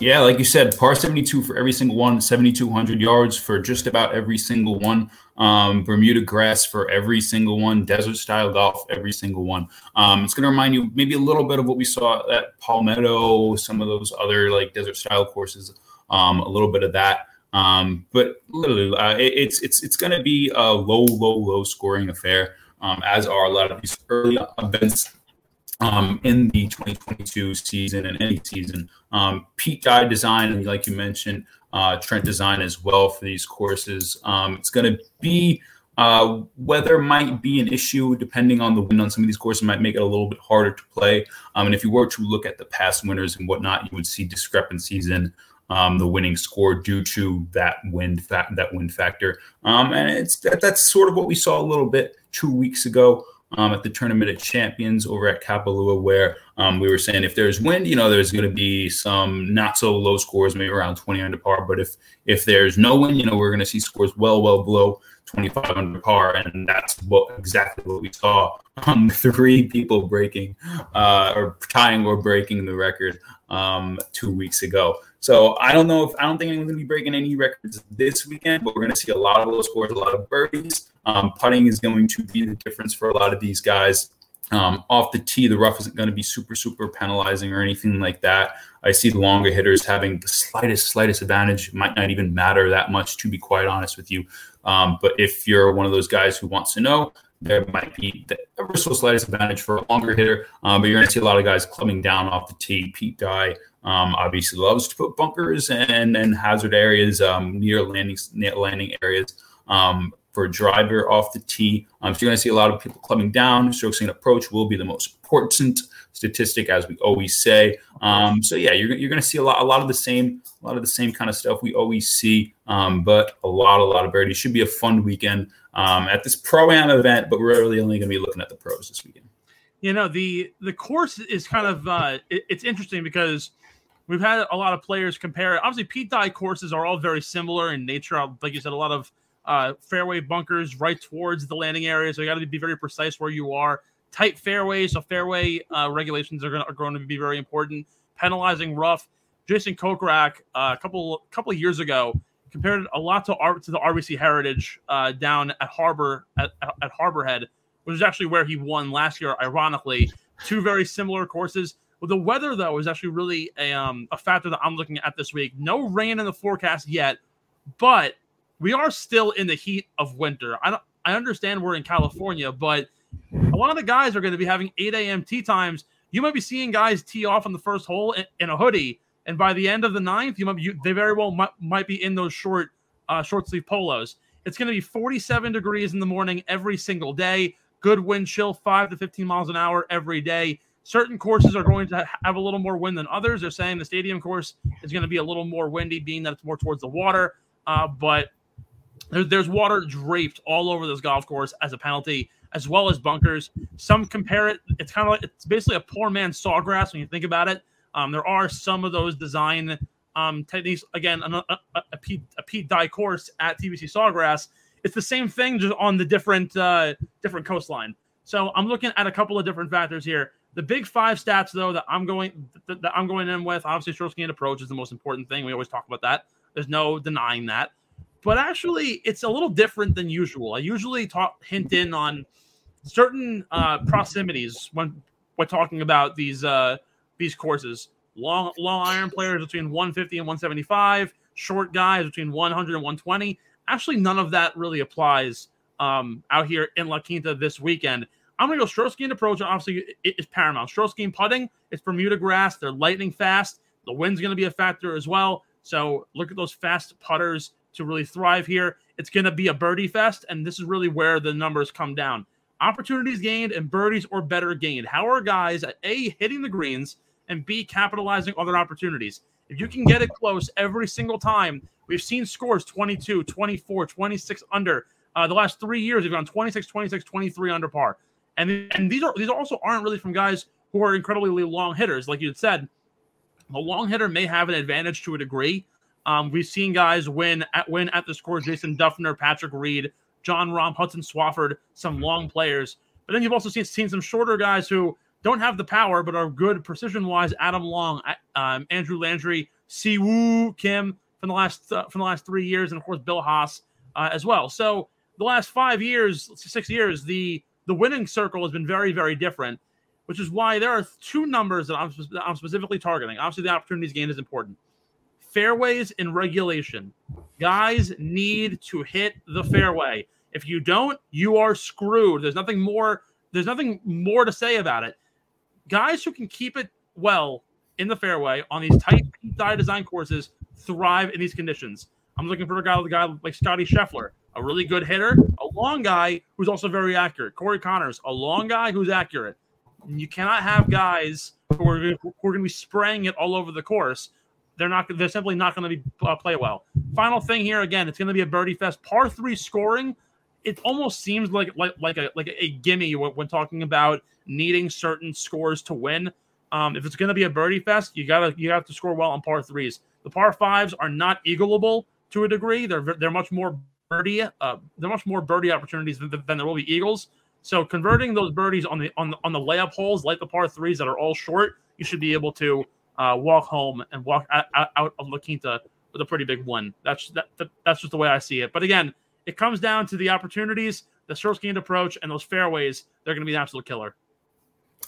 Yeah, like you said, par 72 for every single one, 7,200 yards for just about every single one. Um, Bermuda grass for every single one, desert style golf, every single one. Um, it's going to remind you maybe a little bit of what we saw at Palmetto, some of those other like desert style courses, um, a little bit of that. Um, but literally, uh, it, it's it's it's going to be a low, low, low scoring affair, um, as are a lot of these early events um, in the 2022 season and any season. Um, Pete Dye design, and like you mentioned, uh, Trent design as well for these courses. Um, it's going to be uh, weather might be an issue depending on the wind on some of these courses might make it a little bit harder to play. Um, and if you were to look at the past winners and whatnot, you would see discrepancies in um, the winning score due to that wind fa- that wind factor. Um, and it's that, that's sort of what we saw a little bit two weeks ago um, at the Tournament of Champions over at Kapalua, where um, we were saying if there's wind, you know, there's going to be some not so low scores, maybe around 20 under par. But if if there's no wind, you know, we're going to see scores well, well below 25 under par, and that's what exactly what we saw. Um, three people breaking uh, or tying or breaking the record um, two weeks ago. So I don't know if I don't think anyone's to be breaking any records this weekend, but we're to see a lot of low scores, a lot of birdies. Um, putting is going to be the difference for a lot of these guys. Um, off the tee, the rough isn't going to be super, super penalizing or anything like that. I see the longer hitters having the slightest, slightest advantage. It might not even matter that much, to be quite honest with you. Um, but if you're one of those guys who wants to know, there might be the ever so slightest advantage for a longer hitter. Um, but you're going to see a lot of guys clubbing down off the tee. Pete Dye um, obviously loves to put bunkers and and hazard areas um, near landing landing areas um, for a driver off the tee. Um, so you're going to see a lot of people clubbing down. Stroke and approach will be the most important statistic, as we always say. Um, so yeah, you're, you're going to see a lot a lot of the same a lot of the same kind of stuff we always see, but a lot a lot of birdies. Should be a fun weekend at this pro am event, but we're really only going to be looking at the pros this weekend. You know the the course is kind of uh, it, it's interesting because We've had a lot of players compare. Obviously, Pete Dye courses are all very similar in nature. Like you said, a lot of uh, fairway bunkers right towards the landing area. So you got to be very precise where you are. Tight fairways, so fairway uh, regulations are going, to, are to be very important. Penalizing rough. Jason Kokrak uh, a couple couple of years ago compared a lot to to the RBC Heritage uh, down at Harbor at, at Harbor Head, which is actually where he won last year. Ironically, two very similar courses. Well, the weather though is actually really a um, a factor that I'm looking at this week. No rain in the forecast yet, but we are still in the heat of winter. I don't, I understand we're in California, but a lot of the guys are going to be having 8 a.m. tee times. You might be seeing guys tee off on the first hole in, in a hoodie, and by the end of the ninth, you might you, they very well might, might be in those short uh, short sleeve polos. It's going to be 47 degrees in the morning every single day. Good wind chill, five to 15 miles an hour every day. certain courses are going to have a little more wind than others. They're saying the stadium course is going to be a little more windy, being that it's more towards the water. Uh, but there's, there's water draped all over this golf course as a penalty, as well as bunkers. Some compare it. It's kind of like it's basically a poor man's sawgrass when you think about it. Um, there are some of those design um, techniques. Again, a, a, a, Pete, a Pete Dye course at TPC Sawgrass. It's the same thing, just on the different uh, different coastline. So I'm looking at a couple of different factors here. The big five stats, though, that I'm going that, that I'm going in with, obviously, stroke gained approach is the most important thing. We always talk about that. There's no denying that. But actually, it's a little different than usual. I usually talk hint in on certain uh, proximities when we're talking about these uh, these courses. Long long iron players between 150 and 175, short guys between 100 and 120. Actually, none of that really applies um, out here in La Quinta this weekend. I'm to go stroke gained approach. Obviously, it's paramount. Stroke gained putting, it's Bermuda grass. They're lightning fast. The wind's to be a factor as well. So look at those fast putters to really thrive here. It's to be a birdie fest, and this is really where the numbers come down. Opportunities gained and birdies or better gained. How are guys at A, hitting the greens, and B, capitalizing other opportunities? If you can get it close every single time, we've seen scores 22, 24, 26 under. Uh, the last three years, we've gone 26, 26, 23 under par. And, and these are these also aren't really from guys who are incredibly long hitters. Like you had said, the long hitter may have an advantage to a degree. Um, we've seen guys win at win at the score. Jason Dufner, Patrick Reed, John Rahm, Hudson Swafford, some long players. But then you've also seen, seen some shorter guys who don't have the power but are good precision wise. Adam Long, um, Andrew Landry, Siwoo Kim from the last uh, from the last three years, and of course Bill Haas uh, as well. So the last five years, six years, the the winning circle has been very very different, which is why there are two numbers that I'm, I'm specifically targeting. Obviously, the opportunities gained is important. Fairways in regulation. Guys need to hit the fairway. If you don't, you are screwed. There's nothing more. There's nothing more to say about it. Guys who can keep it well in the fairway on these tight Dye design courses thrive in these conditions. I'm looking for a guy, a guy like Scottie Scheffler, a really good hitter, a long guy who's also very accurate. Corey Conners, a long guy who's accurate. You cannot have guys who are, who are going to be spraying it all over the course. They're not. They're simply not going to be uh, play well. Final thing here again. It's going to be a birdie fest. Par three scoring. It almost seems like like like a like a gimme when, when talking about needing certain scores to win. Um, if it's going to be a birdie fest, you gotta you have to score well on par threes. The par fives are not eagleable to a degree. They're they're much more birdie. Uh, they're much more birdie opportunities than, than there will be eagles. So converting those birdies on the on the, on the layup holes, like the par threes that are all short, you should be able to uh, walk home and walk out, out of La Quinta with a pretty big one. That's that, that, that's just the way I see it. But again, it comes down to the opportunities, the stroke gained approach, and those fairways. They're going to be an absolute killer.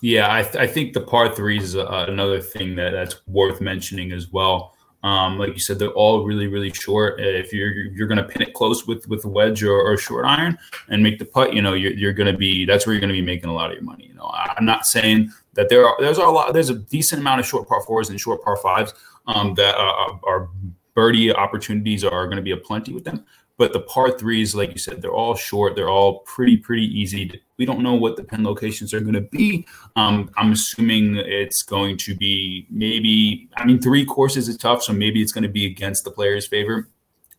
Yeah, I, th- I think the par threes is uh, another thing that that's worth mentioning as well. Um, like you said, they're all really, really short. If you're you're going to pin it close with with a wedge or, or short iron and make the putt, you know, you're, you're going to be that's where you're going to be making a lot of your money. You know, I'm not saying that there are there's a lot there's a decent amount of short par fours and short par fives um, that uh, are birdie opportunities are going to be plenty with them. But the par threes, like you said, they're all short. They're all pretty, pretty easy. We don't know what the pin locations are going to be. Um, I'm assuming it's going to be maybe, I mean, three courses is tough. So maybe it's going to be against the player's favor.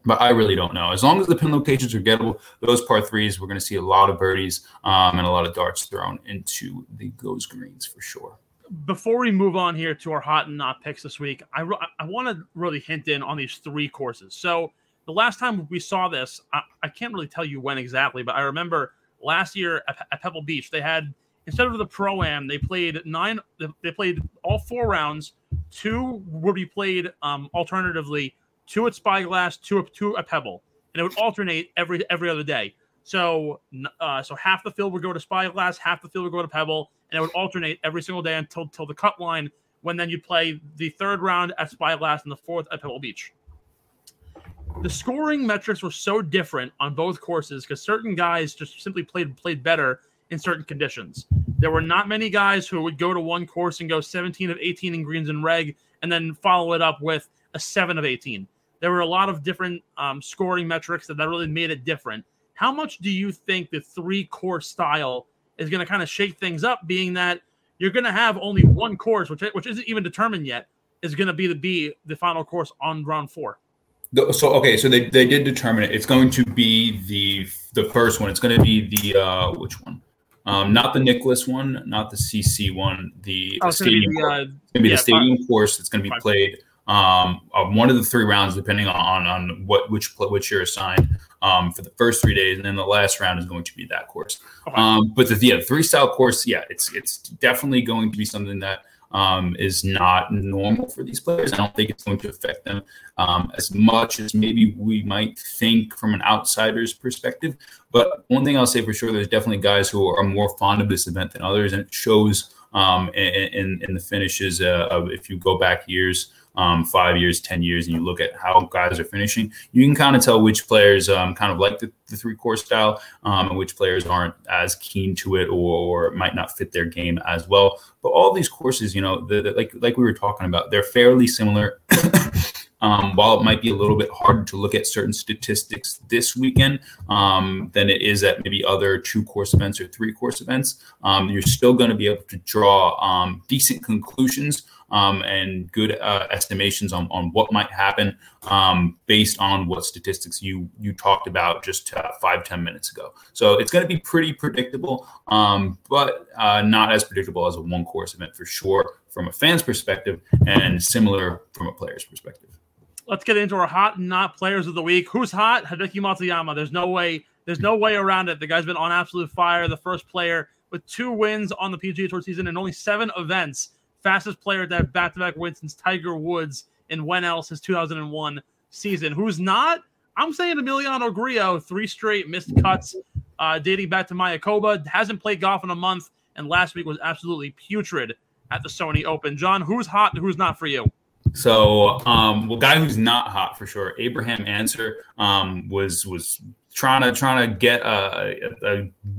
But I really don't know. As long as the pin locations are gettable, those par threes, we're going to see a lot of birdies um, and a lot of darts thrown into the those greens for sure before we move on here to our hot and not picks this week, I, I want to really hint in on these three courses. So the last time we saw this, I, I can't really tell you when exactly, but I remember last year at, at Pebble Beach, they had instead of the pro am, they played nine. They played all four rounds. Two would be played um, alternatively, two at Spyglass, two two at Pebble, and it would alternate every every other day. So, uh, so half the field would go to Spyglass, half the field would go to Pebble, and it would alternate every single day until until the cut line. When then you'd play the third round at Spyglass and the fourth at Pebble Beach the scoring metrics were so different on both courses because certain guys just simply played played better in certain conditions. There were not many guys who would go to one course and go 17 of 18 in greens and reg and then follow it up with a 7 of 18. There were a lot of different um, scoring metrics that, that really made it different. How much do you think the three course style is going to kind of shake things up, being that you're going to have only one course, which which isn't even determined yet, is going to be the be the final course on round four. So okay, so they, they did determine it. It's going to be the the first one. It's going to be the uh which one? Um, not the Nicklaus one, not the CC one. The, Oh, the be stadium. the, uh, It's gonna be yeah, the stadium course that's going to be five. played. Um, on one of the three rounds, depending on on what which which you're assigned. Um, for the first three days, and then the last round is going to be that course. Okay. Um, but the yeah, three style course, yeah, it's it's definitely going to be something that um, is not normal for these players. I don't think it's going to affect them um, as much as maybe we might think from an outsider's perspective. But one thing I'll say for sure, there's definitely guys who are more fond of this event than others, and it shows um, in, in, in the finishes uh, of if you go back years. Um, five years, ten years, and you look at how guys are finishing, you can kind of tell which players um, kind of like the, the three course style, um, and which players aren't as keen to it or, or might not fit their game as well. But all these courses, you know, the, the, like like we were talking about, they're fairly similar. um, while it might be a little bit harder to look at certain statistics this weekend um, than it is at maybe other two course events or three course events, um, you're still going to be able to draw um, decent conclusions um, and good uh, estimations on, on what might happen um, based on what statistics you you talked about just uh, five ten minutes ago. So it's going to be pretty predictable, um, but uh, not as predictable as a one course event for sure from a fan's perspective, and similar from a player's perspective. Let's get into our hot and not players of the week. Who's hot? Hideki Matsuyama. There's no way. There's no way around it. The guy's been on absolute fire. The first player with two wins on the PGA Tour season and only seven events. Fastest player to have back-to-back wins since Tiger Woods in when else his 2001 season. Who's not? I'm saying Emiliano Grillo, three straight missed cuts, uh, dating back to Mayakoba. Hasn't played golf in a month, and last week was absolutely putrid at the Sony Open. John, who's hot and who's not for you? So, um, well, guy who's not hot for sure, Abraham Ancer, um, was was trying to trying to get uh,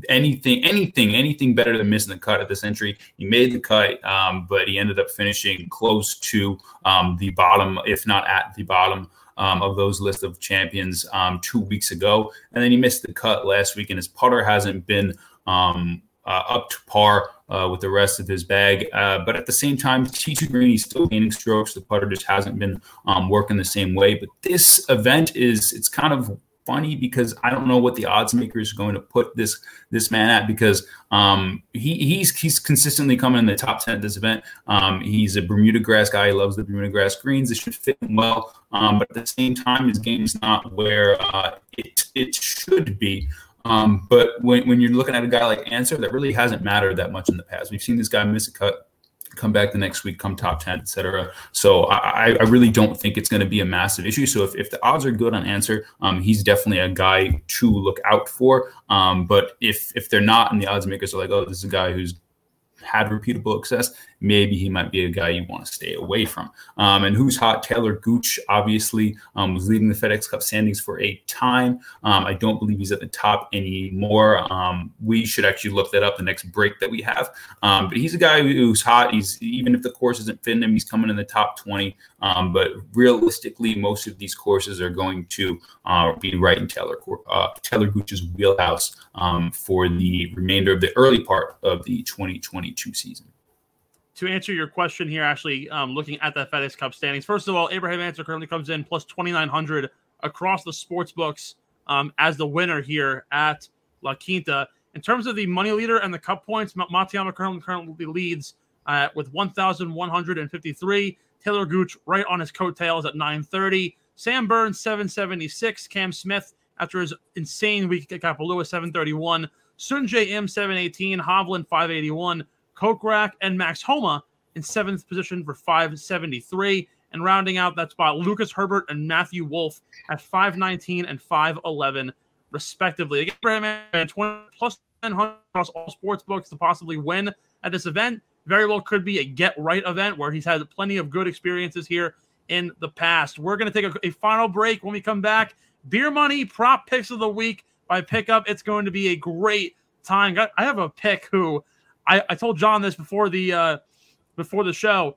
anything anything anything better than missing the cut at this entry. He made the cut, um, but he ended up finishing close to um, the bottom, if not at the bottom. Um, of those list of champions um, two weeks ago, and then he missed the cut last week, and his putter hasn't been um, uh, up to par uh, with the rest of his bag. Uh, but at the same time, tee to green, he's still gaining strokes. The putter just hasn't been um, working the same way. But this event is, it's kind of funny because I don't know what the odds maker is going to put this this man at because um, he he's he's consistently coming in the top ten at this event. Um, he's a Bermuda grass guy. He loves the Bermuda grass greens. It should fit him well. Um, but at the same time, his game's not where uh, it it should be. Um, but when, when you're looking at a guy like Ancer, that really hasn't mattered that much in the past. We've seen this guy miss a cut, come back the next week, come top 10, etc. So I, I really don't think it's going to be a massive issue. So if, if the odds are good on Ancer, um, he's definitely a guy to look out for. Um, but if if they're not, and the odds makers are like, oh, this is a guy who's had repeatable success, maybe he might be a guy you want to stay away from. Um, and who's hot? Talor Gooch, obviously, um, was leading the FedEx Cup standings for a time. Um, I don't believe he's at the top anymore. Um, we should actually look that up the next break that we have. Um, but he's a guy who's hot. He's even if the course isn't fitting him, he's coming in the top 20. Um, but realistically, most of these courses are going to uh, be right in Talor uh, Talor Gooch's wheelhouse for the remainder of the early part of the 2022 season to answer your question here, actually, um, looking at the FedEx Cup standings, first of all, Abraham Ancer currently comes in plus 2,900 across the sports books um, as the winner here at La Quinta. In terms of the money leader and the cup points, Matsuyama currently, currently leads uh, with 1,153. Talor Gooch right on his coattails at 930. Sam Burns, 776. Cam Smith, after his insane week at Kapalua, 731. Sungjae Im, 718. Hovland, 581. Kokrak and Max Homa in seventh position for 573. And rounding out that spot, Lucas Herbert and Matthew Wolff at 519 and 511, respectively. Abraham 20 plus 100 across all sports books to possibly win at this event. Very well could be a get right event where he's had plenty of good experiences here in the past. We're going to take a, a final break when we come back. Beer Money prop picks of the week by pickup. It's going to be a great time. I have a pick who I, I told John this before the uh, before the show.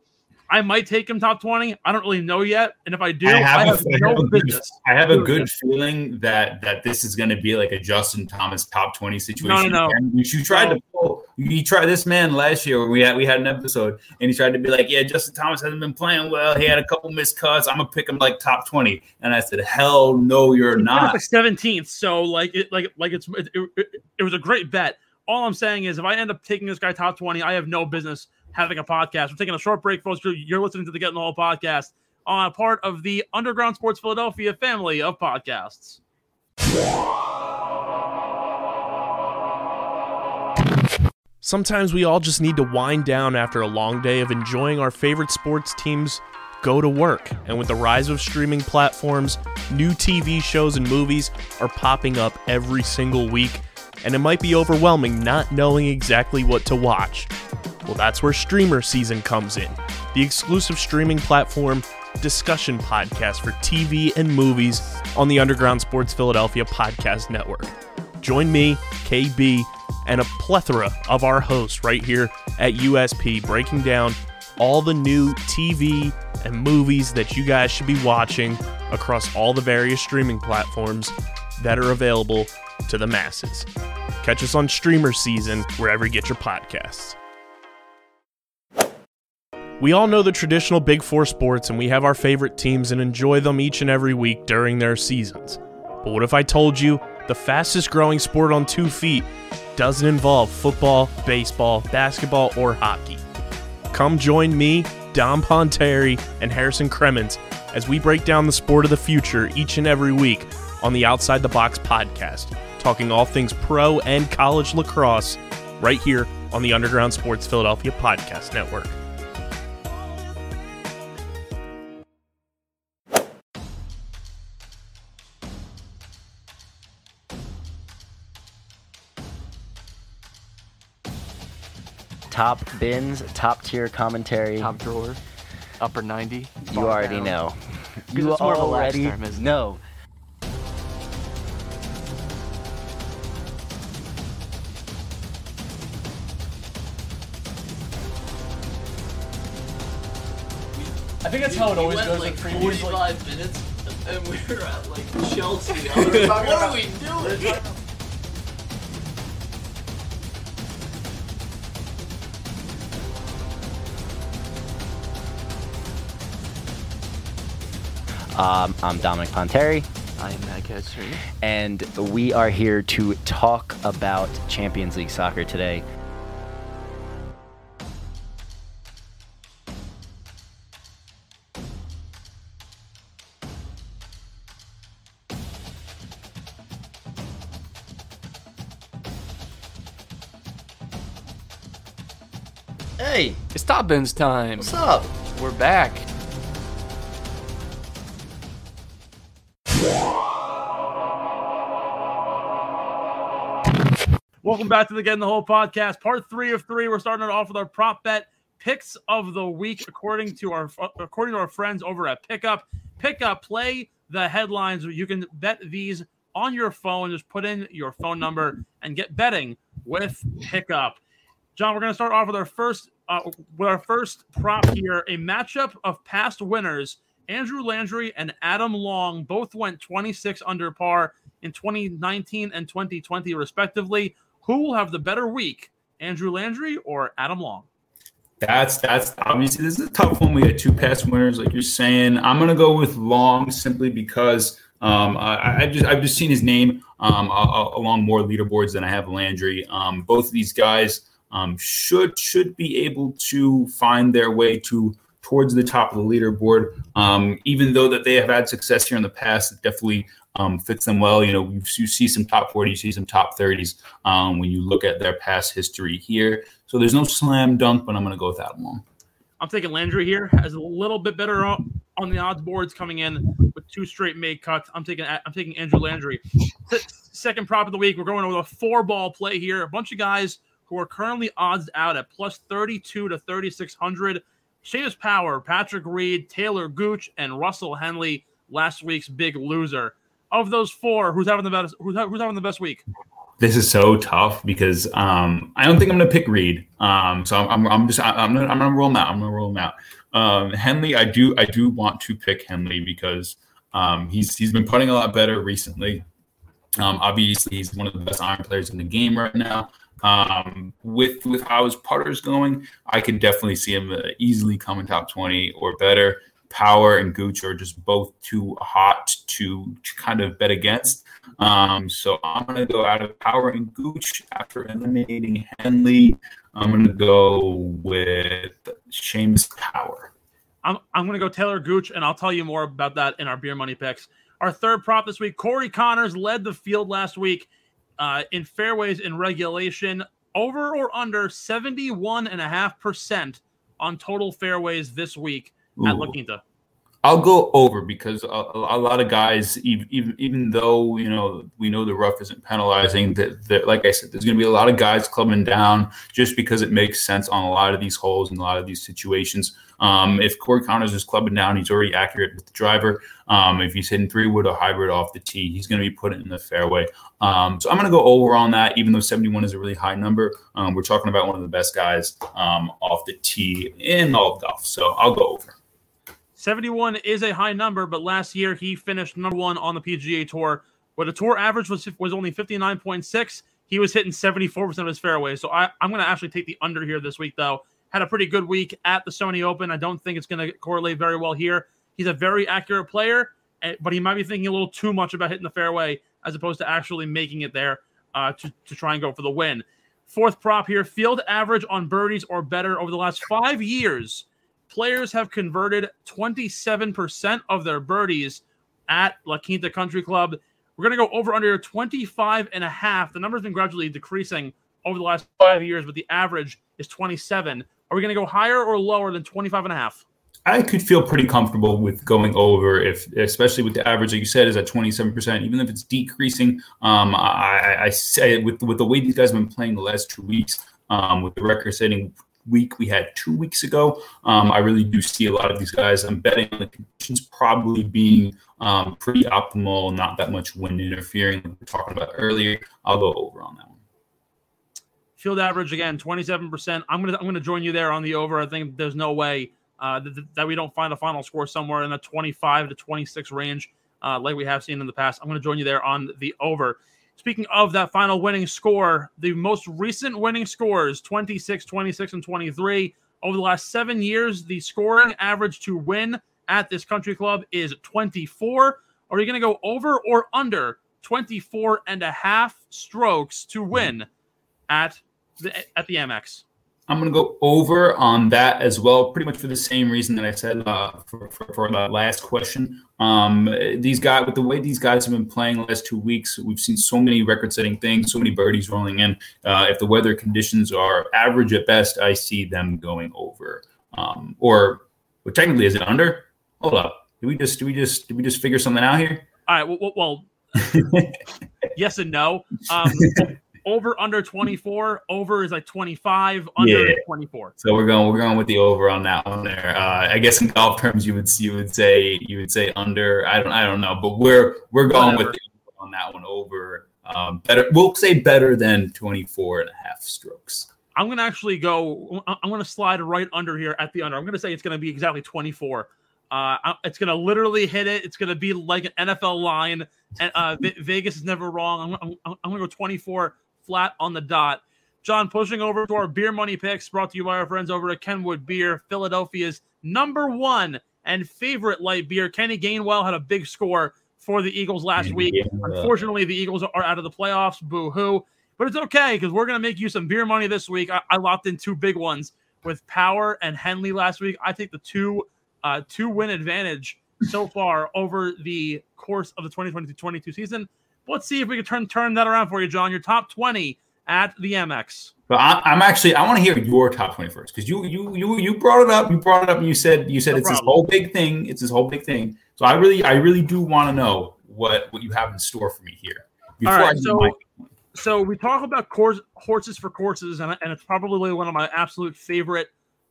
I might take him top 20. I don't really know yet. And if I do, I I have, have, a, I no have a good. I have a good feeling that that this is going to be like a Justin Thomas top twenty situation. no. again, which you tried No. to pull. You tried this man last year. We had we had an episode, and he tried to be like, "Yeah, Justin Thomas hasn't been playing well. He had a couple missed cuts. I'm gonna pick him like top 20. And I said, "Hell no, you're He not." like 17th. So like it like like it's it, it, it was a great bet. All I'm saying is if I end up taking this guy top 20, I have no business having a podcast. We're taking a short break, folks. You're- listening to the Getting the Whole podcast on a part of the Underground Sports Philadelphia family of podcasts. Sometimes we all just need to wind down after a long day of enjoying our favorite sports teams go to work. And with the rise of streaming platforms, new TV shows and movies are popping up every single week, and it might be overwhelming not knowing exactly what to watch. Well, that's where Streamer Season comes in, the exclusive streaming platform discussion podcast for TV and movies on the Underground Sports Philadelphia Podcast Network. Join me, KB, and a plethora of our hosts right here at USP breaking down all the new TV and movies that you guys should be watching across all the various streaming platforms that are available to the masses. Catch us on Streamer Season wherever you get your podcasts. We all know the traditional Big Four sports and we have our favorite teams and enjoy them each and every week during their seasons. But what if I told you the fastest growing sport on two feet doesn't involve football, baseball, basketball, or hockey? Come join me, Dom Ponteri, and Harrison Cremens as we break down the sport of the future each and every week on the Outside the Box podcast, talking all things pro and college lacrosse right here on the Underground Sports Philadelphia Podcast Network. Top bins, top tier commentary. top drawer, upper 90. you already down. know. 'Cause You it's more of a lax already term, isn't it? know. I think that's how it always went goes. like with previews, like- 45 minutes and we were at like Chelsea. I was like, what are we doing? Um, I'm Dominic Ponteri, I am Matt Ketcher. and we are here to talk about Champions League soccer today. Hey, It's top bins time. what's up? We're back. Welcome back to the Getting the Whole podcast, part three of three. We're starting it off with our prop bet picks of the week, according to our according to our friends over at Pickup. Pickup, play the headlines. You can bet these on your phone. Just put in your phone number and get betting with Pickup. John, we're going to start off with our first uh, with our first prop here. A matchup of past winners. Andrew Landry and Adam Long both went 26 under par in 2019 and 2020, respectively. Who will have the better week, Andrew Landry or Adam Long? That's that's obviously this is a tough one. We had two past winners, like you're saying. I'm gonna go with Long simply because um, I, I've just I've just seen his name um, along more leaderboards than I have Landry. Um, both of these guys um, should should be able to find their way to towards the top of the leaderboard. Um, even though that they have had success here in the past, it definitely um, fits them well. You know, you, you see some top 40s, you see some top 30s um, when you look at their past history here. So there's no slam dunk, but I'm going to go with Adam Long. I'm taking Landry here as a little bit better on on the odds boards coming in with two straight made cuts. I'm taking I'm taking Andrew Landry. Second prop of the week. We're going with a four ball play here. A bunch of guys who are currently odds out at plus 32 to 3600. Seamus Power, Patrick Reed, Talor Gooch, and Russell Henley. Last week's big loser. Of those four, who's having the best? Who's, who's having the best week? This is so tough because um, I don't think I'm going to pick Reed. Um, so I'm, I'm, I'm just I'm gonna, I'm to roll him out. I'm to roll him out. Um, Henley, I do I do want to pick Henley because um, he's he's been putting a lot better recently. Um, obviously, he's one of the best iron players in the game right now. Um, with with how his putter's going, I can definitely see him uh, easily coming top twenty or better. Power and Gooch are just both too hot to, to kind of bet against. Um, so I'm going to go out of Power and Gooch after eliminating Henley. I'm going to go with Seamus Power. I'm, I'm going to go Talor Gooch, and I'll tell you more about that in our beer money picks. Our third prop this week, Corey Conners led the field last week uh, in fairways in regulation, over or under 71.5% on total fairways this week at La Quinta. I'll go over because a, a, lot of guys, even, even though you know we know the rough isn't penalizing, that, that like I said, there's going to be a lot of guys clubbing down just because it makes sense on a lot of these holes and a lot of these situations. Um, if Corey Conners is clubbing down, he's already accurate with the driver. Um, if he's hitting three wood or hybrid off the tee, he's going to be putting in the fairway. Um, so I'm going to go over on that, even though 71 is a really high number. Um, we're talking about one of the best guys um, off the tee in all of golf. So I'll go over. 71 is a high number, but last year he finished number one on the PGA Tour. Where the tour average was was only 59.6, he was hitting 74% of his fairways. So I, I'm going to actually take the under here this week, though. Had a pretty good week at the Sony Open. I don't think it's going to correlate very well here. He's a very accurate player, eh, but he might be thinking a little too much about hitting the fairway as opposed to actually making it there uh, to, to try and go for the win. Fourth prop here field average on birdies or better over the last five years players have converted 27% of their birdies at La Quinta Country Club. We're going to go over under 25 and a half. The number's been gradually decreasing over the last five years, but the average is 27. Are we going to go higher or lower than 25 and a half? I could feel pretty comfortable with going over if, especially with the average, like you said, is at 27%, even if it's decreasing. Um, I, I say with, with the way these guys have been playing the last two weeks, um, with the record setting week we had two weeks ago. Um, I really do see a lot of these guys. I'm betting the conditions probably being um, pretty optimal, not that much wind interfering, like we were talking about earlier. I'll go over on that one. Field average again, 27%. I'm gonna I'm gonna join you there on the over. I think there's no way uh, that, that we don't find a final score somewhere in the 25 to 26 range, uh, like we have seen in the past. I'm gonna join you there on the over. Speaking of that final winning score, the most recent winning scores 26, 26, and 23. Over the last seven years, the scoring average to win at this country club is 24. Are you going to go over or under 24 and a half strokes to win at at the AmEx? I'm going to go over on that as well, pretty much for the same reason that I said uh, for, for, for, the last question. Um, these guys, with the way these guys have been playing the last two weeks, we've seen so many record-setting things, so many birdies rolling in. Uh, if the weather conditions are average at best, I see them going over. Um, or, well, technically, is it under? Hold up. Did we just? Did we just? Did we just figure something out here? All right. Well, well yes and no. Um, over under 24 over is like 25 under yeah. 24 so we're going we're going with the over on that one there uh, i guess in golf terms you would you would say you would say under i don't i don't know but we're we're going Whatever. with on that one over um, better we'll say better than 24 and a half strokes i'm gonna actually go i'm gonna slide right under here at the under i'm gonna say it's gonna be exactly 24 uh, it's gonna literally hit it. It's gonna be like an NFL line. And uh, Vegas is never wrong. I'm, I'm, I'm, gonna go 24 flat on the dot. John, pushing over to our beer money picks brought to you by our friends over at Kenwood Beer, Philadelphia's number one and favorite light beer. Kenny Gainwell had a big score for the Eagles last week. Unfortunately, the Eagles are out of the playoffs. Boo hoo. But it's okay because we're going to make you some beer money this week. I, I, locked in two big ones with Power and Henley last week. I take the two uh, two win advantage so far over the course of the 2022 season let's see if we can turn turn that around for you, John. Your top 20 at the AmEx. But I, am actually I want to hear your top twenty first because you you you you brought it up. You brought it up and you said you said no it's problem. this whole big thing. It's this whole big thing. So I really I really do want to know what what you have in store for me here. All right, so my- so we talk about course, horses for courses, and, and it's probably one of my absolute favorite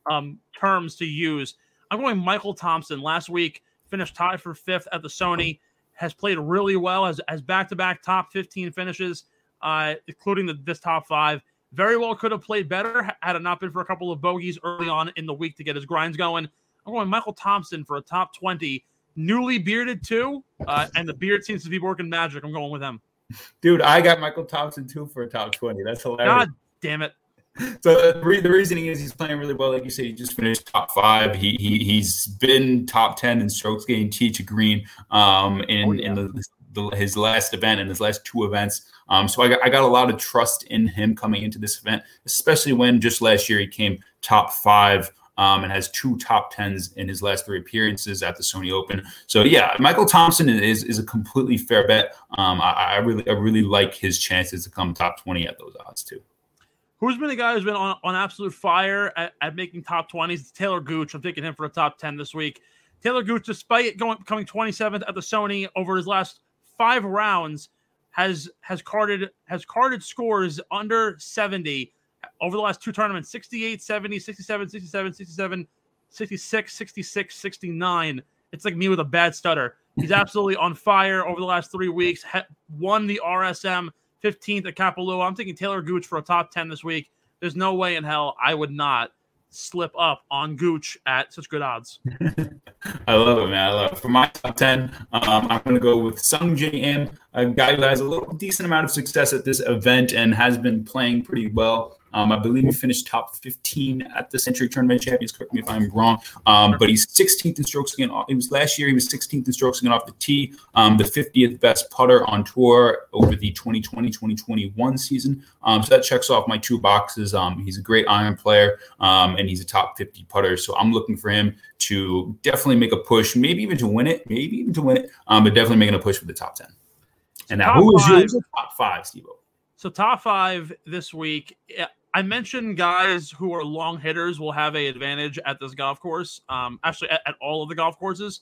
um, terms to use. I'm going Michael Thompson. Last week finished tied for fifth at the Sony has played really well, has has back to back top 15 finishes, uh, including the, this top five. Very well could have played better had it not been for a couple of bogeys early on in the week to get his grinds going. I'm going Michael Thompson for a top 20. Newly bearded too, uh, and the beard seems to be working magic. I'm going with him. Dude, I got Michael Thompson too for a top 20. That's hilarious. God damn it. So the, re- the reasoning is he's playing really well. Like you said, he just finished top five. He, he he's been top ten in strokes gained, tee to green, um, in Oh, yeah. in the, the his last event and his last two events. Um, so I got I got a lot of trust in him coming into this event, especially when just last year he came top five. Um, and has two top tens in his last three appearances at the Sony Open. So yeah, Michael Thompson is is a completely fair bet. Um, I, I really I really like his chances to come top twenty at those odds too. Who's been the guy who's been on, on absolute fire at, at making top 20s? It's Talor Gooch. I'm taking him for a top 10 this week. Talor Gooch, despite going coming 27th at the Sony over his last five rounds, has has carded has carded scores under 70 over the last two tournaments 68, 70, 67, 67, 67, 66, 66, 69. It's like me with a bad stutter. He's absolutely on fire over the last three weeks. Ha- won the RSM 15th at Kapalua. I'm thinking Talor Gooch for a top 10 this week. There's no way in hell I would not slip up on Gooch at such good odds. I love it, man. I love it. For my top 10, um, I'm going to go with Sungjae Im, a guy who has a little decent amount of success at this event and has been playing pretty well. Um, I believe he finished top 15 at the Sentry Tournament Champions. Correct me if I'm wrong. Um, but he's 16th in strokes again. It was last year. He was 16th in strokes again off the tee. Um, the 50th best putter on tour over the 2020-2021 season. Um, so that checks off my two boxes. Um, he's a great iron player, um, and he's a top 50 putter. So I'm looking for him to definitely make a push, maybe even to win it, maybe even to win it, um, but definitely making a push for the top 10. And now, Top who is your? Top five, Steve. So top five this week. I mentioned guys who are long hitters will have a advantage at this golf course. Um, actually, at, at all of the golf courses,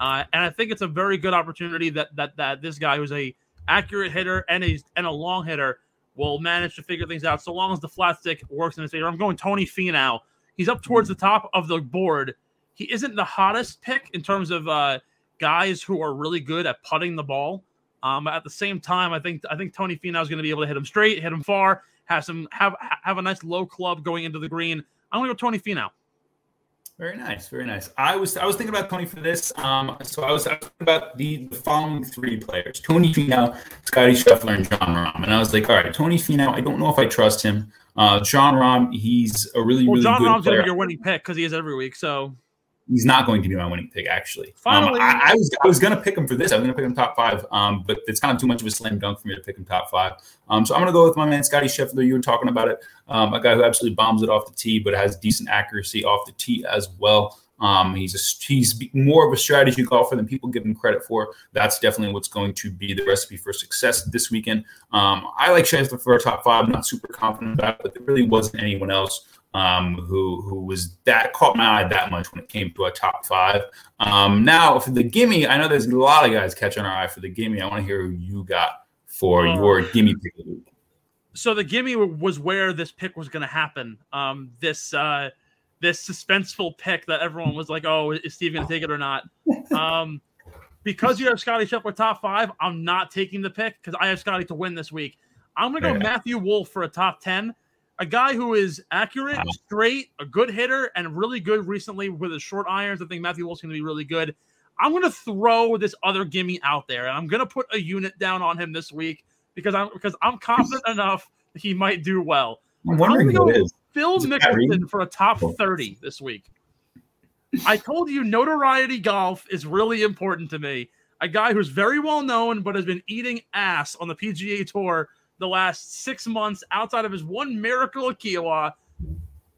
uh, and I think it's a very good opportunity that that that this guy who's a accurate hitter and a and a long hitter will manage to figure things out. So long as the flat stick works in his favor. I'm going Tony Finau. He's up towards the top of the board. He isn't the hottest pick in terms of uh, guys who are really good at putting the ball. Um, at the same time, I think I think Tony Finau is going to be able to hit him straight, hit him far, have some have have a nice low club going into the green. I'm going to go Tony Finau. Very nice, very nice. I was I was thinking about Tony for this. Um, so I was, I was thinking about the, the following three players: Tony Finau, Scottie Scheffler, and John Rahm. And I was like, all right, Tony Finau. I don't know if I trust him. Uh, John Rahm, he's a really Well, really John good Rahm's gonna be your winning pick because he is every week. So He's not going to be my winning pick, actually. Um, Finally. I, I was I was going to pick him for this. I was going to pick him top five, um, but it's kind of too much of a slam dunk for me to pick him top five. Um, so I'm going to go with my man Scottie Scheffler. You were talking about it, um, a guy who absolutely bombs it off the tee, but has decent accuracy off the tee as well. Um, he's a, he's more of a strategy golfer than people give him credit for. That's definitely what's going to be the recipe for success this weekend. Um, I like Scheffler for a top five. I'm not super confident about it, but there really wasn't anyone else um, who who was that caught my eye that much when it came to a top five. Um, now for the gimme, I know there's a lot of guys catching our eye for the gimme. I want to hear who you got for Oh. your gimme pick of the week. so the gimme was where this pick was going to happen. Um, this uh, this suspenseful pick that everyone was like, "Oh, is Steve going to take it or not?" Um, because you have Scottie Scheffler top five, I'm not taking the pick because I have Scottie to win this week. I'm going to go Yeah. Matthew Wolff for a top ten, a guy who is accurate, Wow. straight, a good hitter, and really good recently with his short irons. I think Matthew Wolff's going to be really good. I'm going to throw this other gimme out there, and I'm going to put a unit down on him this week because I'm because I'm confident enough that he might do well. I'm wondering I'm go. Phil Is it Pat Reed? Mickelson for a top Cool. 30 this week. I told you notoriety golf is really important to me. A guy who's very well known but has been eating ass on the PGA Tour the last six months outside of his one miracle at Kiawah.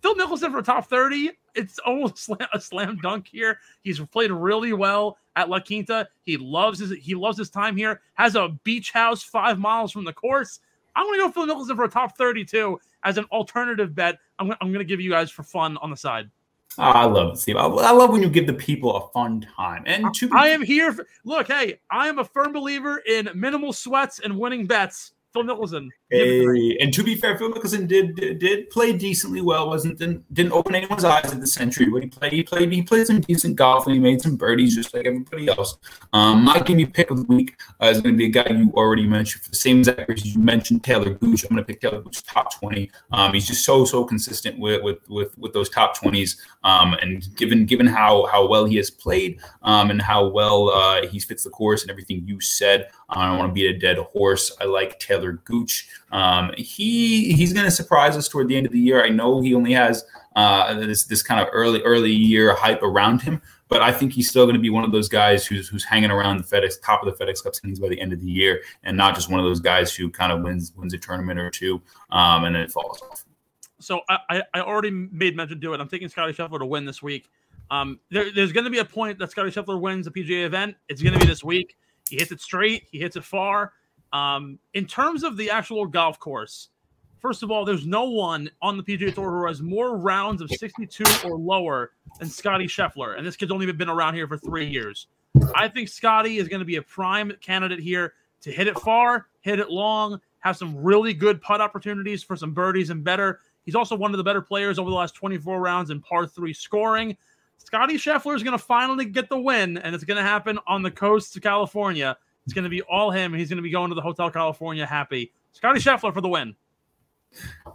Phil Mickelson for top 30. It's almost a slam dunk here. He's played really well at La Quinta. He loves his he loves his time here. Has a beach house five miles from the course. I'm going to go Phil Mickelson for a top 32 as an alternative bet. I'm, gonna- I'm going to give you guys for fun on the side. Oh, I love it, Steve. I, I love when you give the people a fun time. And to be I am here. For, look, hey, I am a firm believer in minimal sweats and winning bets. Phil Mickelson. Give it to me. Hey, and to be fair, Phil Mickelson did did, did play decently well. wasn't didn't, didn't open anyone's eyes at the Sentry, but he played he played he played some decent golf and he made some birdies just like everybody else. Um, my give me pick of the week uh, is going to be a guy you already mentioned for the same exact reasons you mentioned, Talor Gooch. I'm going to pick Talor Gooch top twenty. Um, he's just so so consistent with with with, with those top twenties. Um, and given given how how well he has played um, and how well uh, he fits the course and everything you said, I don't want to beat a dead horse. I like Talor Gooch. Um, he he's going to surprise us toward the end of the year. I know he only has uh, this this kind of early early year hype around him, but I think he's still going to be one of those guys who's who's hanging around the FedEx top of the FedEx Cup standings by the end of the year, and not just one of those guys who kind of wins wins a tournament or two um, and then it falls off. So I, I, already made mention to it. I'm taking Scottie Scheffler to win this week. Um, there, there's going to be a point that Scottie Scheffler wins the PGA event. It's going to be this week. He hits it straight. He hits it far. Um, in terms of the actual golf course, first of all, there's no one on the PGA Tour who has more rounds of 62 or lower than Scottie Scheffler, and this kid's only been around here for three years. I think Scottie is going to be a prime candidate here to hit it far, hit it long, have some really good putt opportunities for some birdies and better. He's also one of the better players over the last 24 rounds in par three scoring. Scottie Scheffler is going to finally get the win, and it's going to happen on the coast of California. It's going to be all him. He's going to be going to the Hotel California happy. Scottie Scheffler for the win.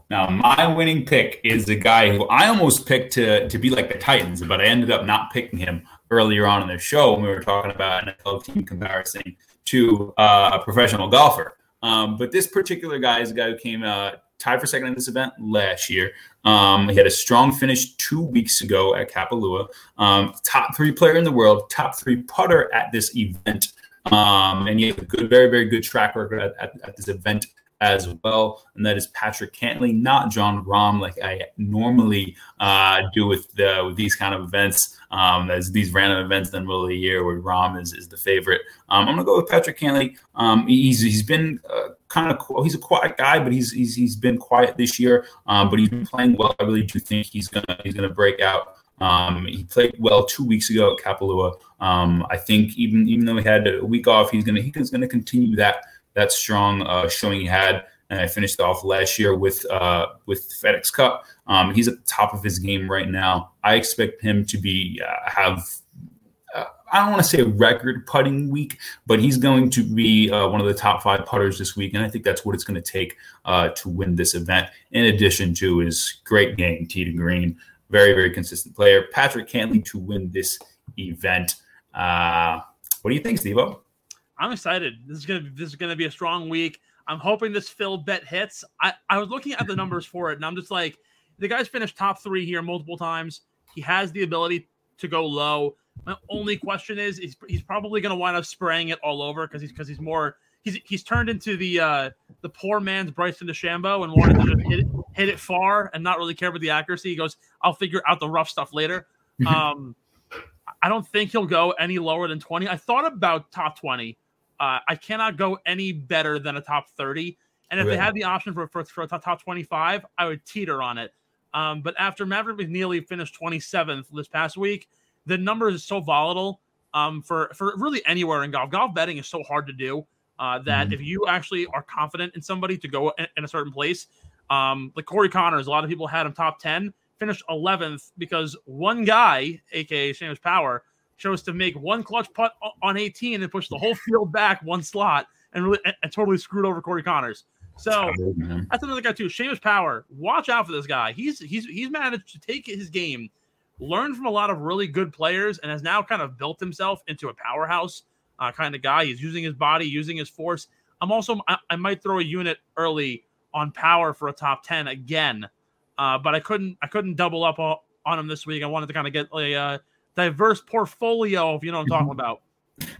Now, my winning pick is the guy who I almost picked to, to be like the Titans, but I ended up not picking him earlier on in the show when we were talking about NFL team comparison to uh, a professional golfer. Um, but this particular guy is a guy who came uh, tied for second in this event last year. Um, he had a strong finish two weeks ago at Kapalua. Um, top three player in the world, top three putter at this event. Um, and he has a good, very, very good track record at, at, at this event as well, and that is Patrick Cantlay, not John Rahm, like I normally uh, do with the with these kind of events, um, as these random events in the middle of the year where Rahm is, is the favorite. Um, I'm gonna go with Patrick Cantlay. Um, he's he's been uh, kind of he's a quiet guy, but he's he's he's been quiet this year, um, but he's been playing well. I really do think he's gonna he's gonna break out. Um, he played well two weeks ago at Kapalua. Um, I think even even though he had a week off, he's gonna he's gonna continue that that strong uh, showing he had. And I finished off last year with uh, with FedEx Cup. Um, he's at the top of his game right now. I expect him to be uh, have. Uh, I don't want to say record putting week, but he's going to be uh, one of the top five putters this week, and I think that's what it's going to take uh, to win this event. In addition to his great game, tee to green, very very consistent player, Patrick Cantlay to win this event. Uh, what do you think, Steve? I'm excited. This is gonna this is gonna be a strong week. I'm hoping this Phil bet hits. I, I was looking at the numbers for it, and I'm just like, the guy's finished top three here multiple times. He has the ability to go low. My only question is, he's, he's probably going to wind up spraying it all over because he's because he's more he's he's turned into the uh the poor man's Bryson DeChambeau and wanted to just hit it, hit it far and not really care about the accuracy. He goes, I'll figure out the rough stuff later. Um, I don't think he'll go any lower than 20. I thought about top 20 uh, I cannot go any better than a top 30. And if Right. they had the option for, for, for a top, top 25, I would teeter on it. Um, but after Maverick McNealy finished 27th this past week, the number is so volatile um, for, for really anywhere in golf. Golf betting is so hard to do uh, that Mhm. if you actually are confident in somebody to go in, in a certain place, um, like Corey Conners, a lot of people had him top 10, finished 11th because one guy, aka Seamus Power, chose to make one clutch putt on 18 and push the whole field back one slot and really and, totally screwed over Corey Conners. So that's another guy too. Seamus Power. Watch out for this guy. He's he's he's managed to take his game, learn from a lot of really good players, and has now kind of built himself into a powerhouse uh, kind of guy. He's using his body, using his force. I'm also I, I might throw a unit early on Power for a top ten again, uh, but I couldn't I couldn't double up on him this week. I wanted to kind of get a uh, diverse portfolio, if you know what I'm talking about.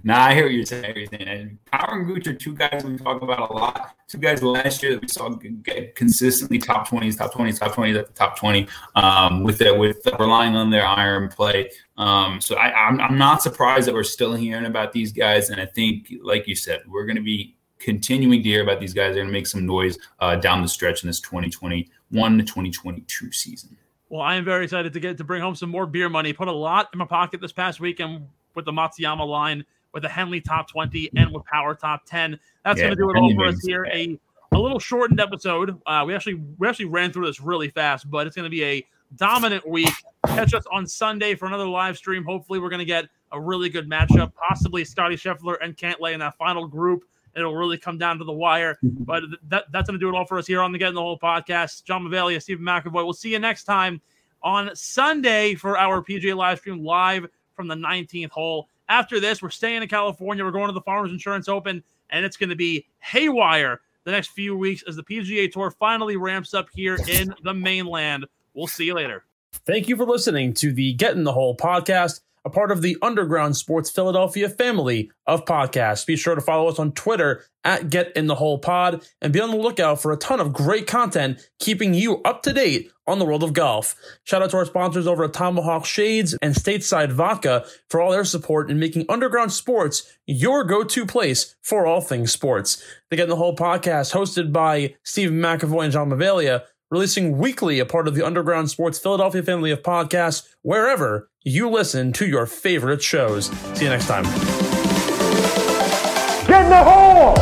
Nah, I hear what you're saying. Everything and Power and Gooch are two guys we talk about a lot. Two guys last year that we saw get consistently top twenties, top twenties, top twenties at the top twenty. Um, with it, with relying on their iron play. Um, so I, I'm I'm not surprised that we're still hearing about these guys. And I think, like you said, we're going to be continuing to hear about these guys. They're going to make some noise uh, down the stretch in this 2021 to 2022 season. Well, I am very excited to get to bring home some more beer money. Put a lot in my pocket this past weekend with the Matsuyama line, with the Henley top 20, and with Power top 10. That's Yeah, going to do it all for us here. A a little shortened episode. Uh, we actually we actually ran through this really fast, but it's going to be a dominant week. Catch us on Sunday for another live stream. Hopefully, we're going to get a really good matchup. Possibly Scottie Scheffler and Cantlay in that final group. It'll really come down to the wire. Mm-hmm. But that, that's going to do it all for us here on the Get in the Hole podcast. John Mavalia, Stephen McAvoy. We'll see you next time on Sunday for our PGA live stream live from the 19th hole. After this, we're staying in California. We're going to the Farmers Insurance Open, and it's going to be haywire the next few weeks as the PGA Tour finally ramps up here in the mainland. We'll see you later. Thank you for listening to the Get in the Hole podcast, a part of the Underground Sports Philadelphia family of podcasts. Be sure to follow us on Twitter at Get in the Hole Pod and be on the lookout for a ton of great content keeping you up to date on the world of golf. Shout out to our sponsors over at Tomahawk Shades and Stateside Vodka for all their support in making Underground Sports your go-to place for all things sports. The Get in the Hole podcast hosted by Stephen McAvoy and John Mavalia releasing weekly a part of the Underground Sports Philadelphia family of podcasts wherever you listen to your favorite shows. See you next time. Get in the hole!